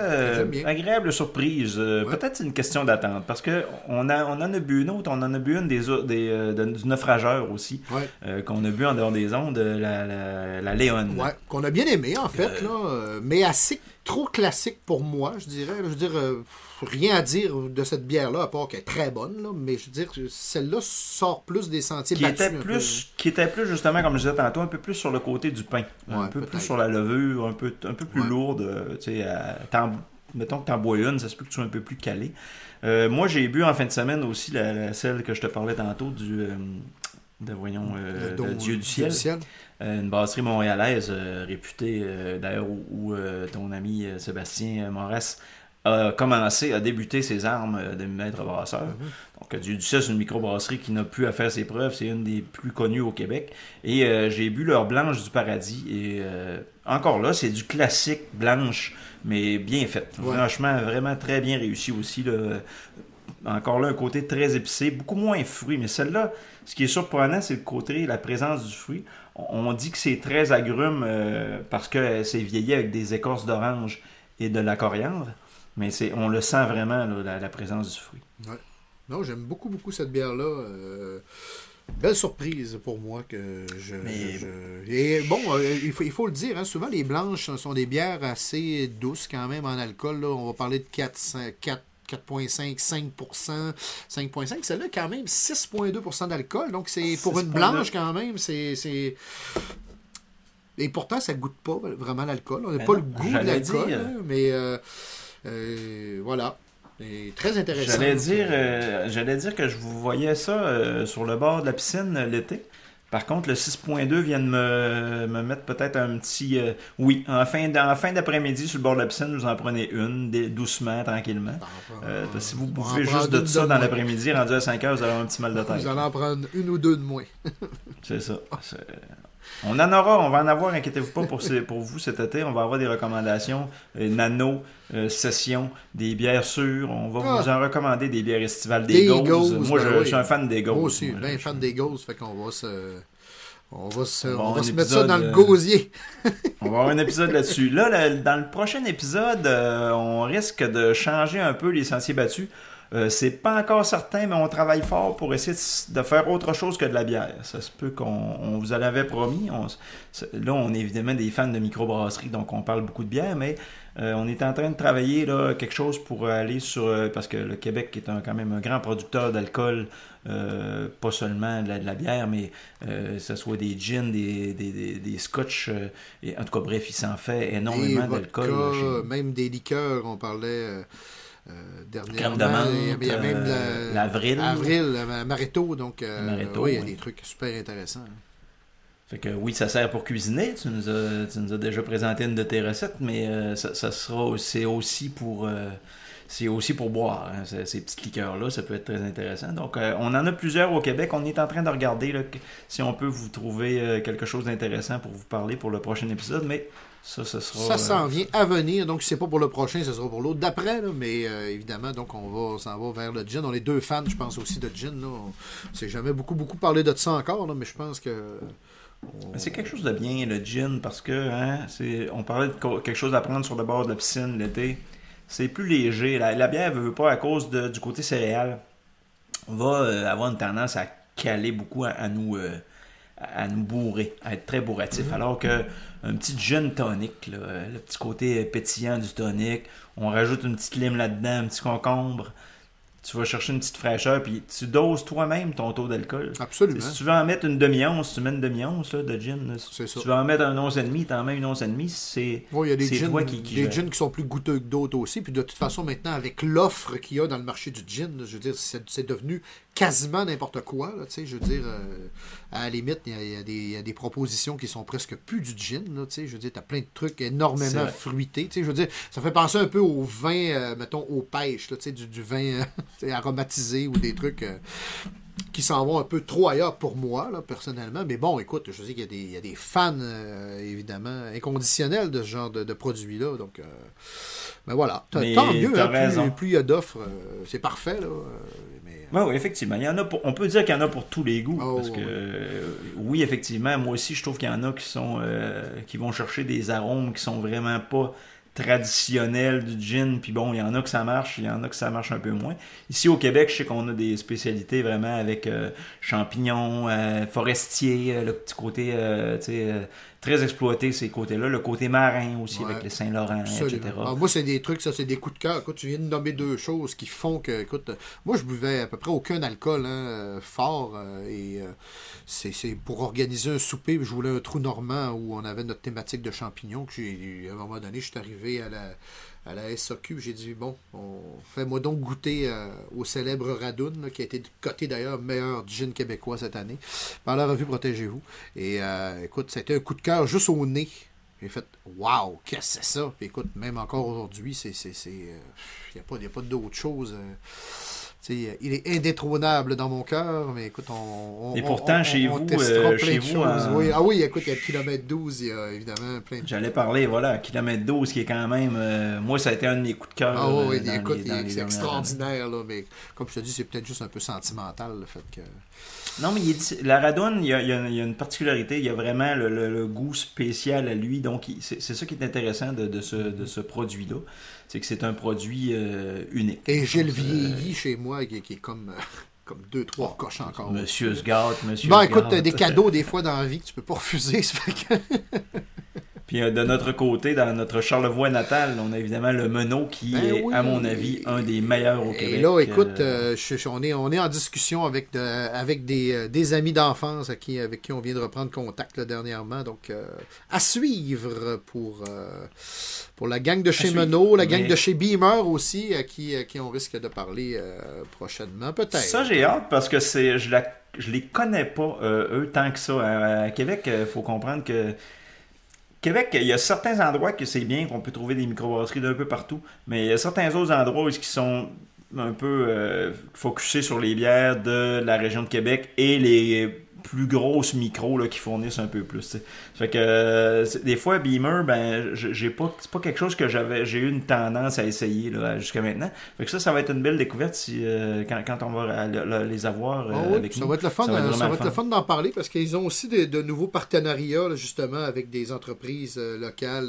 bien. agréable surprise. Ouais. Peut-être une question d'attente parce que on, a, on en a bu une autre, on en a bu une des, des, euh, de- du naufrageur aussi, Ouais. qu'on a bu en dehors des ondes, la, la, la. Ouais, qu'on a bien aimé en fait, là, euh, mais assez trop classique pour moi, je dirais. Je veux dire, euh, rien à dire de cette bière-là, à part qu'elle est très bonne, là, mais je veux dire, celle-là sort plus des sentiers Qui battus. était, plus, qui était plus, justement, comme je disais tantôt, un peu plus sur le côté du pain. un peu plus sur la levure, un peu, un peu plus Ouais. lourde. euh, tu sais, t'en- mettons que tu en bois une, ça se peut que tu sois un peu plus calé. Euh, moi, j'ai bu en fin de semaine aussi la, la- celle que je te parlais tantôt du. euh, de, voyons, euh, Le don- Dieu du ciel. ciel. Euh, une brasserie montréalaise euh, réputée, euh, d'ailleurs, où, où, ton ami Sébastien Morès a commencé, a débuté ses armes de maître brasseur. Donc, euh, Dieu du ciel, c'est une microbrasserie qui n'a plus à faire ses preuves. C'est une des plus connues au Québec. Et euh, j'ai bu leur blanche du paradis. Et euh, encore là, c'est du classique blanche, mais bien fait. Ouais. Franchement, vraiment très bien réussi aussi. là. Encore là, un côté très épicé, beaucoup moins fruit. Mais celle-là, ce qui est surprenant, c'est le côté, la présence du fruit. On dit que c'est très agrume euh, parce que c'est vieilli avec des écorces d'orange et de la coriandre. Mais c'est, on le sent vraiment, là, la, la présence du fruit. Non, j'aime beaucoup, beaucoup cette bière-là. euh, belle surprise pour moi que je. Mais- je- Et bon, euh, il, faut, il faut le dire, hein, souvent les blanches sont des bières assez douces quand même en alcool. là. On va parler de 4, 5, 4 4,5, 5%, 5,5. Celle-là, quand même, 6,2% d'alcool. Donc, c'est pour une 6,2. blanche, quand même, c'est. c'est- Et pourtant, ça goûte pas vraiment l'alcool. On n'a Ben pas non, le goût de l'alcool, dire. hein, mais euh, euh, voilà. Et très intéressant. J'allais dire, euh, j'allais dire que je vous voyais ça sur le bord de la piscine l'été. Par contre, le 6.2 vient de me, me mettre peut-être un petit... euh, oui, en fin, en fin d'après-midi, sur le bord de la piscine, vous en prenez une, doucement, tranquillement. Euh, parce que si vous bouffez juste de ça de dans l'après-midi, rendu à 5 heures, vous allez avoir un petit mal de tête. Vous allez en prendre une ou deux de moins. C'est ça. On en aura, on va en avoir, inquiétez-vous pas pour, ces- pour vous cet été. On va avoir des recommandations, euh, nano, euh, session, des bières sûres. On va Ah. vous en recommander des bières estivales, Des des, Moi, ben je, oui. je suis un fan des gauzes. Moi aussi, bien je- fan des gauzes, fait qu'on va se. On va, se, On va on avoir va un se mettre ça dans le euh, gosier. [LAUGHS] On va avoir un épisode là-dessus. Là, le- dans le prochain épisode, euh, on risque de changer un peu les sentiers battus. Euh, c'est pas encore certain, mais on travaille fort pour essayer de, faire autre chose que de la bière. Ça se peut qu'on on vous en avait promis. On là, on est évidemment des fans de microbrasserie, donc on parle beaucoup de bière, mais euh, on est en train de travailler là, quelque chose pour aller sur... euh, parce que le Québec est un- quand même un grand producteur d'alcool, euh, pas seulement de la, de la bière, mais que ce soit des gins, des, des, des, des scotch, et en tout cas, bref, il s'en fait énormément d'alcool. même des liqueurs, on parlait dernièrement. Crème de menthe, il y a même euh, la- l'avril. Avril, euh, Mareto, donc euh, oui, il y a oui. des trucs super intéressants. Fait que oui, ça sert pour cuisiner. Tu nous as, tu nous as déjà présenté une de tes recettes, mais euh, ça, ça sera c'est aussi pour euh, c'est aussi pour boire. hein. Ces, ces petites liqueurs-là, ça peut être très intéressant. Donc, euh, on en a plusieurs au Québec. On est en train de regarder là, si on peut vous trouver euh, quelque chose d'intéressant pour vous parler pour le prochain épisode, mais ça, ce sera. Ça euh, s'en vient à venir, donc si c'est pas pour le prochain, ce sera pour l'autre d'après, mais euh, évidemment, donc on va s'en va vers le gin. On est deux fans, je pense aussi de gin. Là. On s'est jamais beaucoup, beaucoup parlé de ça encore, là, mais je pense que. on- C'est quelque chose de bien, le gin, parce que hein, c'est, on parlait de quelque chose à prendre sur le bord de la piscine l'été. C'est plus léger. La, la bière ne veut pas à cause de- du côté céréal. Va euh, avoir une tendance à caler beaucoup, à, à nous, euh, à à nous bourrer, à être très bourratif. Alors que un petit gin tonic, là, euh, le petit côté pétillant du tonic, on rajoute une petite lime là-dedans, un petit concombre. Tu vas chercher une petite fraîcheur, puis tu doses toi-même ton taux d'alcool. Absolument. Si tu veux en mettre une demi-once, tu mets une demi-once là, de gin. C'est Si ça. tu veux en mettre un once et demi, t'en mets une once et demi, c'est... Oui, il y a des gins, toi qui- qui des gère. gins qui sont plus goûteux que d'autres aussi. Puis de toute façon, maintenant, avec l'offre qu'il y a dans le marché du gin, je veux dire, c'est devenu quasiment n'importe quoi. Là, tu sais, je veux dire, euh, à la limite, il y, a- y des- il y a des propositions qui sont presque plus du gin. Là, je veux dire, tu as plein de trucs énormément fruités. Je veux dire, ça fait penser un peu au vin, euh, mettons, aux pêches, là, du, du vin euh, [LAUGHS] aromatisé ou des trucs. euh, qui s'en vont un peu trop ailleurs pour moi, là, personnellement. Mais bon, écoute, je sais qu'il y a des, il y a des fans, euh, évidemment, inconditionnels de ce genre de, de produits-là. Donc, euh, ben voilà. Tant mieux, hein, plus- il y a d'offres, euh, c'est parfait. Là, Ouais, oui, effectivement. Il y en a pour- on peut dire qu'il y en a pour tous les goûts. Oh, parce que, oui. euh, oui, effectivement, moi aussi, je trouve qu'il y en a qui sont euh, qui vont chercher des arômes qui sont vraiment pas traditionnel du gin, puis bon, il y en a que ça marche, il y en a que ça marche un peu moins. Ici au Québec, je sais qu'on a des spécialités vraiment avec euh, champignons, forestiers, le petit côté, tu sais, très exploité ces côtés-là, le côté marin aussi avec les Saint-Laurent, etc. Ah, moi, c'est des trucs, ça, c'est des coups de cœur. Écoute, tu viens de nommer deux choses qui font que, écoute, moi, je buvais à peu près aucun alcool hein, fort et c'est pour organiser un souper, je voulais un trou normand où on avait notre thématique de champignons. Que à un moment donné, je suis arrivé à la, à la SOQ, j'ai dit bon, fais-moi donc goûter euh, au célèbre Radoun, qui a été coté d'ailleurs meilleur gin québécois cette année, par la revue Protégez-vous. Et euh, écoute, c'était un coup de cœur juste au nez. J'ai fait Waouh, qu'est-ce que c'est ça? écoute, même encore aujourd'hui, c'est. Il n'y euh, a pas d'autre chose il est indétrônable dans mon cœur, mais écoute, on. Et pourtant, chez vous, euh, chez vous Ah oui, écoute, il y a kilomètre 12, il y a évidemment plein de J'allais parler, voilà, kilomètre 12, qui est quand même. Euh, moi, ça a été un de mes coups de cœur. Ah oui, euh, écoute, c'est extraordinaire, là, mais comme je te dis, c'est peut-être juste un peu sentimental, le fait que. Non, mais la Radone, il y, a, une particularité. Il y a vraiment le, goût spécial à lui. Donc, c'est ça qui est intéressant de, ce, de ce produit-là. C'est que c'est un produit euh, unique. Et j'ai le vieilli chez moi qui, est comme. Euh, comme deux, trois coches encore. Monsieur Sgart, Monsieur Bon, écoute, des cadeaux des fois dans la vie que tu peux pas refuser. Fait Puis euh, de notre côté, dans notre Charlevoix natal, on a évidemment le Menot qui ben est, à mon avis, un des meilleurs au Québec. Et là, écoute, euh, euh, on, est, on est en discussion avec, avec des, amis d'enfance avec qui on vient de reprendre contact dernièrement. Donc, à suivre pour, pour la gang de chez Menot, la gang de chez Beamer aussi, à qui, qui on risque de parler prochainement, peut-être. Ça, j'ai hâte parce que c'est je, la, je les connais pas, eux, tant que ça. À, Québec, il faut comprendre que Québec, il y a certains endroits que c'est bien qu'on peut trouver des microbrasseries d'un peu partout, mais il y a certains autres endroits où ils sont un peu euh, focusés sur les bières de la région de Québec et les plus grosses micros là, qui fournissent un peu plus. Fait que euh, des fois, Beamer, ben, j'ai pas, c'est pas quelque chose que j'avais, j'ai eu une tendance à essayer jusqu'à maintenant. Fait que ça, ça va être une belle découverte si, euh, quand, quand, on va les avoir euh, ah avec ça Va être le fun, ça va être, le fun d'en parler parce qu'ils ont aussi de, nouveaux partenariats justement avec des entreprises locales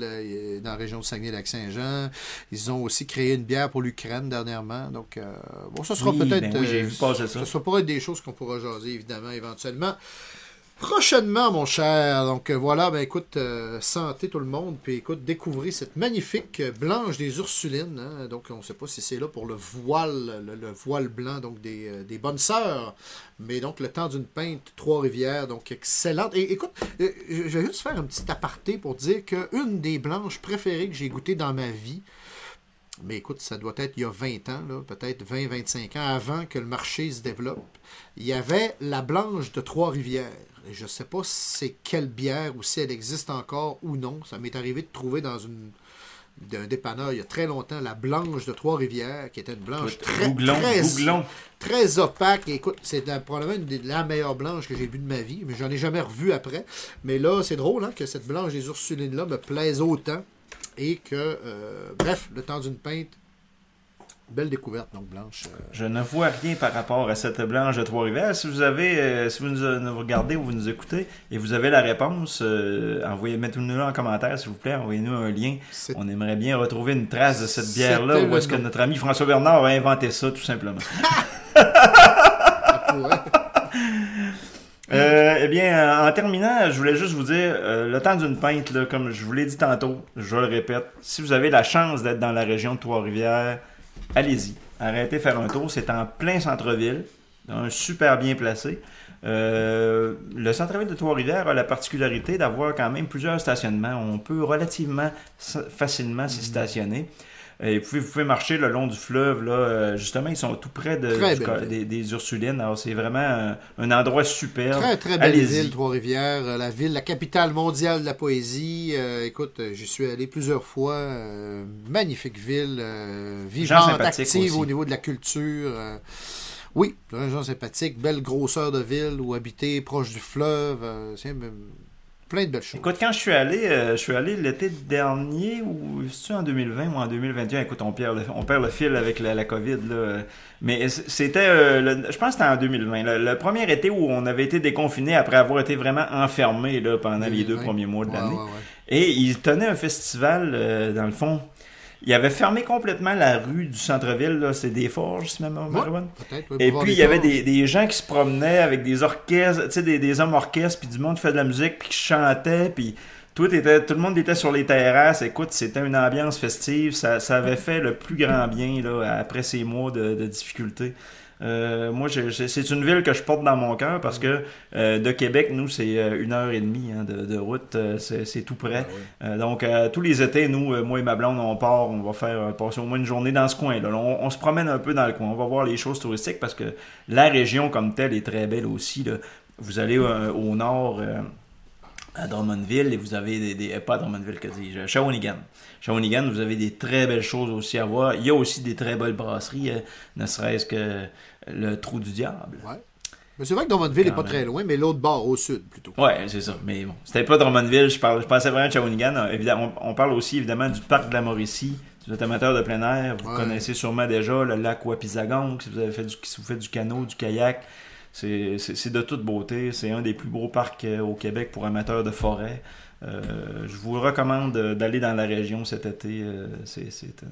dans la région de Saguenay-Lac-Saint-Jean. Ils ont aussi créé une bière pour l'Ukraine dernièrement. Donc, bon, ça sera peut-être. Ben oui, ça. Ça pourrait être des choses qu'on pourra jaser évidemment éventuellement. Prochainement, mon cher. Donc euh, voilà, ben écoute, euh, santé tout le monde. Puis écoute, découvrez cette magnifique blanche des Ursulines. Hein. Donc on ne sait pas si c'est là pour le voile, le, voile blanc donc euh, des, bonnes sœurs. Mais donc le temps d'une peinte, Trois-Rivières, donc excellente. Et écoute, je vais juste faire un petit aparté pour dire qu'une des blanches préférées que j'ai goûtées dans ma vie, mais écoute, ça doit être il y a 20 ans, peut-être 20-25 ans, avant que le marché se développe. Il y avait la blanche de Trois-Rivières. Je ne sais pas c'est quelle bière ou si elle existe encore ou non. Ça m'est arrivé de trouver dans une d'un dépanneur il y a très longtemps la blanche de Trois-Rivières, qui était une blanche très, très, très, opaque. écoute, c'est probablement une la meilleure blanche que j'ai vue de ma vie, mais j'en ai jamais revu après. Mais là, c'est drôle hein, que cette blanche des Ursulines-là me plaise autant et que, euh, bref, le temps d'une peinte, belle découverte, donc blanche. Euh. Je ne vois rien par rapport à cette blanche de Trois-Rivières. Si vous avez, euh, si vous nous, regardez ou vous nous écoutez et vous avez la réponse, envoyez, mettez-nous en commentaire, s'il vous plaît, envoyez-nous un lien. On aimerait bien retrouver une trace de cette bière-là, ou est-ce que notre ami François Bernard a inventé ça, tout simplement. [LAUGHS] Euh, eh bien, euh, en terminant, je voulais juste vous dire, euh, le temps d'une pinte, là, comme je vous l'ai dit tantôt, je le répète, si vous avez la chance d'être dans la région de Trois-Rivières, allez-y. Arrêtez de faire un tour. C'est en plein centre-ville, un super bien placé. le centre-ville de Trois-Rivières a la particularité d'avoir quand même plusieurs stationnements. On peut relativement facilement s'y stationner. Et vous pouvez, marcher le long du fleuve, là. Euh, justement, ils sont tout près de, des, Ursulines. Alors, c'est vraiment un, endroit superbe. Très, très belle ville, Trois-Rivières. Euh, la ville, la capitale mondiale de la poésie. Euh, écoute, j'y suis allé plusieurs fois. magnifique ville. vivante, active au niveau de la culture. oui, un gens sympathique. Belle grosseur de ville où habiter proche du fleuve. c'est plein de belles choses. Écoute, quand je suis allé, euh, je suis allé l'été dernier, ou c'est en 2020 ou en 2021, écoute, on perd le, on perd le fil avec la, COVID, là. Mais c'était, euh, je pense que c'était en 2020, le, premier été où on avait été déconfiné après avoir été vraiment enfermé là, pendant les deux premiers mois de l'année. Et ils tenaient un festival, euh, dans le fond, il avait fermé complètement la rue du centre-ville, là, c'est des forges, si mémoire Ouais, oui, Et puis, il y avait des, des gens qui se promenaient avec des orchestres, tu sais, des, des hommes orchestres, puis du monde qui fait de la musique, puis qui chantait, puis tout, était, tout le monde était sur les terrasses. Écoute, c'était une ambiance festive. Ça, ça avait fait le plus grand bien là, après ces mois de, de difficultés. Euh, moi, c'est une ville que je porte dans mon cœur parce que euh, de Québec, nous, c'est euh, une heure et demie hein, de, de route. C'est tout près. Euh, donc, tous les étés, nous, moi et ma blonde, on part, on va faire passer au moins une journée dans ce coin-là. Là, On, on se promène un peu dans le coin. On va voir les choses touristiques parce que la région comme telle est très belle aussi. là. Vous allez au nord. Euh, à Drummondville et vous avez des, des- euh, pas à Drummondville que dis-je, Shawinigan. Shawinigan, vous avez des très belles choses aussi à voir. Il y a aussi des très belles brasseries, euh, ne serait-ce que le Trou du Diable. Ouais. Mais c'est vrai que Drummondville n'est pas très loin, mais l'autre bord, au sud, plutôt. Ouais, c'est ça. Mais bon, c'était pas Drummondville, je, parle, je pensais vraiment de Shawinigan. Euh, Évidemment, on, on parle aussi évidemment du parc de la Mauricie. Si vous êtes amateur de plein air, vous Ouais. connaissez sûrement déjà le lac Wapizagon, si vous avez fait du, si vous faites du canot, du kayak. C'est de toute beauté. C'est un des plus beaux parcs euh, au Québec pour amateurs de forêt. Euh, je vous recommande d'aller dans la région cet été. Euh, C'est c'est une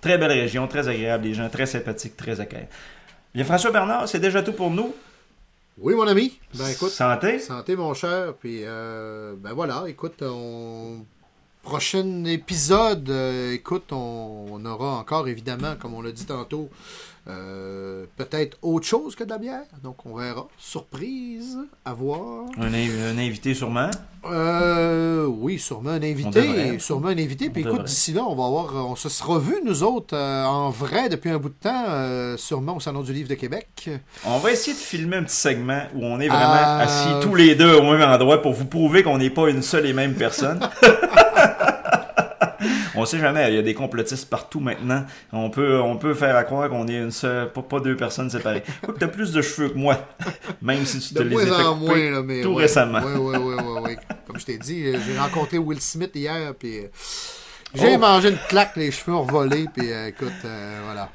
très belle région, très agréable, des gens très sympathiques, très accueillants. Bien, François Bernard, c'est déjà tout pour nous. Oui, mon ami. Ben écoute, Santé. santé, mon cher. Puis, euh, ben voilà, écoute, on... prochain épisode, euh, écoute, on... on aura encore, évidemment, comme on l'a dit tantôt, euh, peut-être autre chose que de la bière. Donc, on verra. Surprise, à voir. Un, inv- un invité sûrement. Euh, oui, sûrement un invité. Sûrement un invité. Puis On écoute, d'ici là, on va avoir. On se sera vus, nous autres, euh, en vrai depuis un bout de temps, sûrement au Salon du Livre de Québec. On va essayer de filmer un petit segment où on est vraiment assis tous les deux au même endroit pour vous prouver qu'on n'est pas une seule et même personne. [LAUGHS] on sait jamais, il y a des complotistes partout maintenant. On peut, on peut faire à croire qu'on est une seule, pas, pas deux personnes séparées. [LAUGHS] Quoique t'as plus de cheveux que moi, même si tu te De les moins en moins, là, mais. tout ouais. récemment. Oui, oui, oui, oui, oui. Comme je t'ai dit, euh, j'ai rencontré Will Smith hier, puis. euh, J'ai Oh. mangé une claque, les cheveux ont volé, puis euh, écoute, euh, voilà.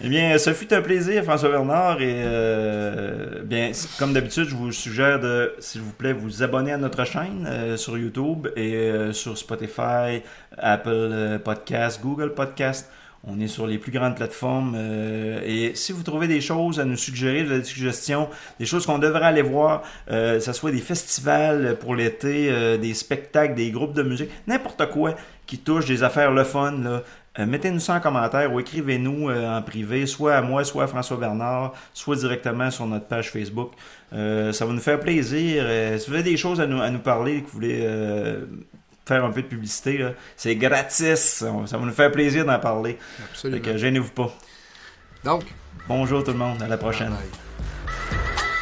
Eh bien, ce fut un plaisir, François Bernard. Et euh, bien, comme d'habitude, je vous suggère de, s'il vous plaît, vous abonner à notre chaîne euh, sur YouTube et euh, sur Spotify, Apple Podcast, Google Podcast. On est sur les plus grandes plateformes. et si vous trouvez des choses à nous suggérer, des suggestions, des choses qu'on devrait aller voir, euh, que ce soit des festivals pour l'été, des spectacles, des groupes de musique, n'importe quoi qui touche des affaires le fun, là, euh, Mettez-nous ça en commentaire ou écrivez-nous euh, en privé, soit à moi, soit à François Bernard, soit directement sur notre page Facebook. Euh, ça va nous faire plaisir. Si vous avez des choses à nous, à nous parler, que vous voulez faire un peu de publicité, c'est gratis. Ça va- nous faire plaisir d'en parler. Absolument. gênez-vous pas. Donc, Bonjour tout le monde, à la prochaine. bye.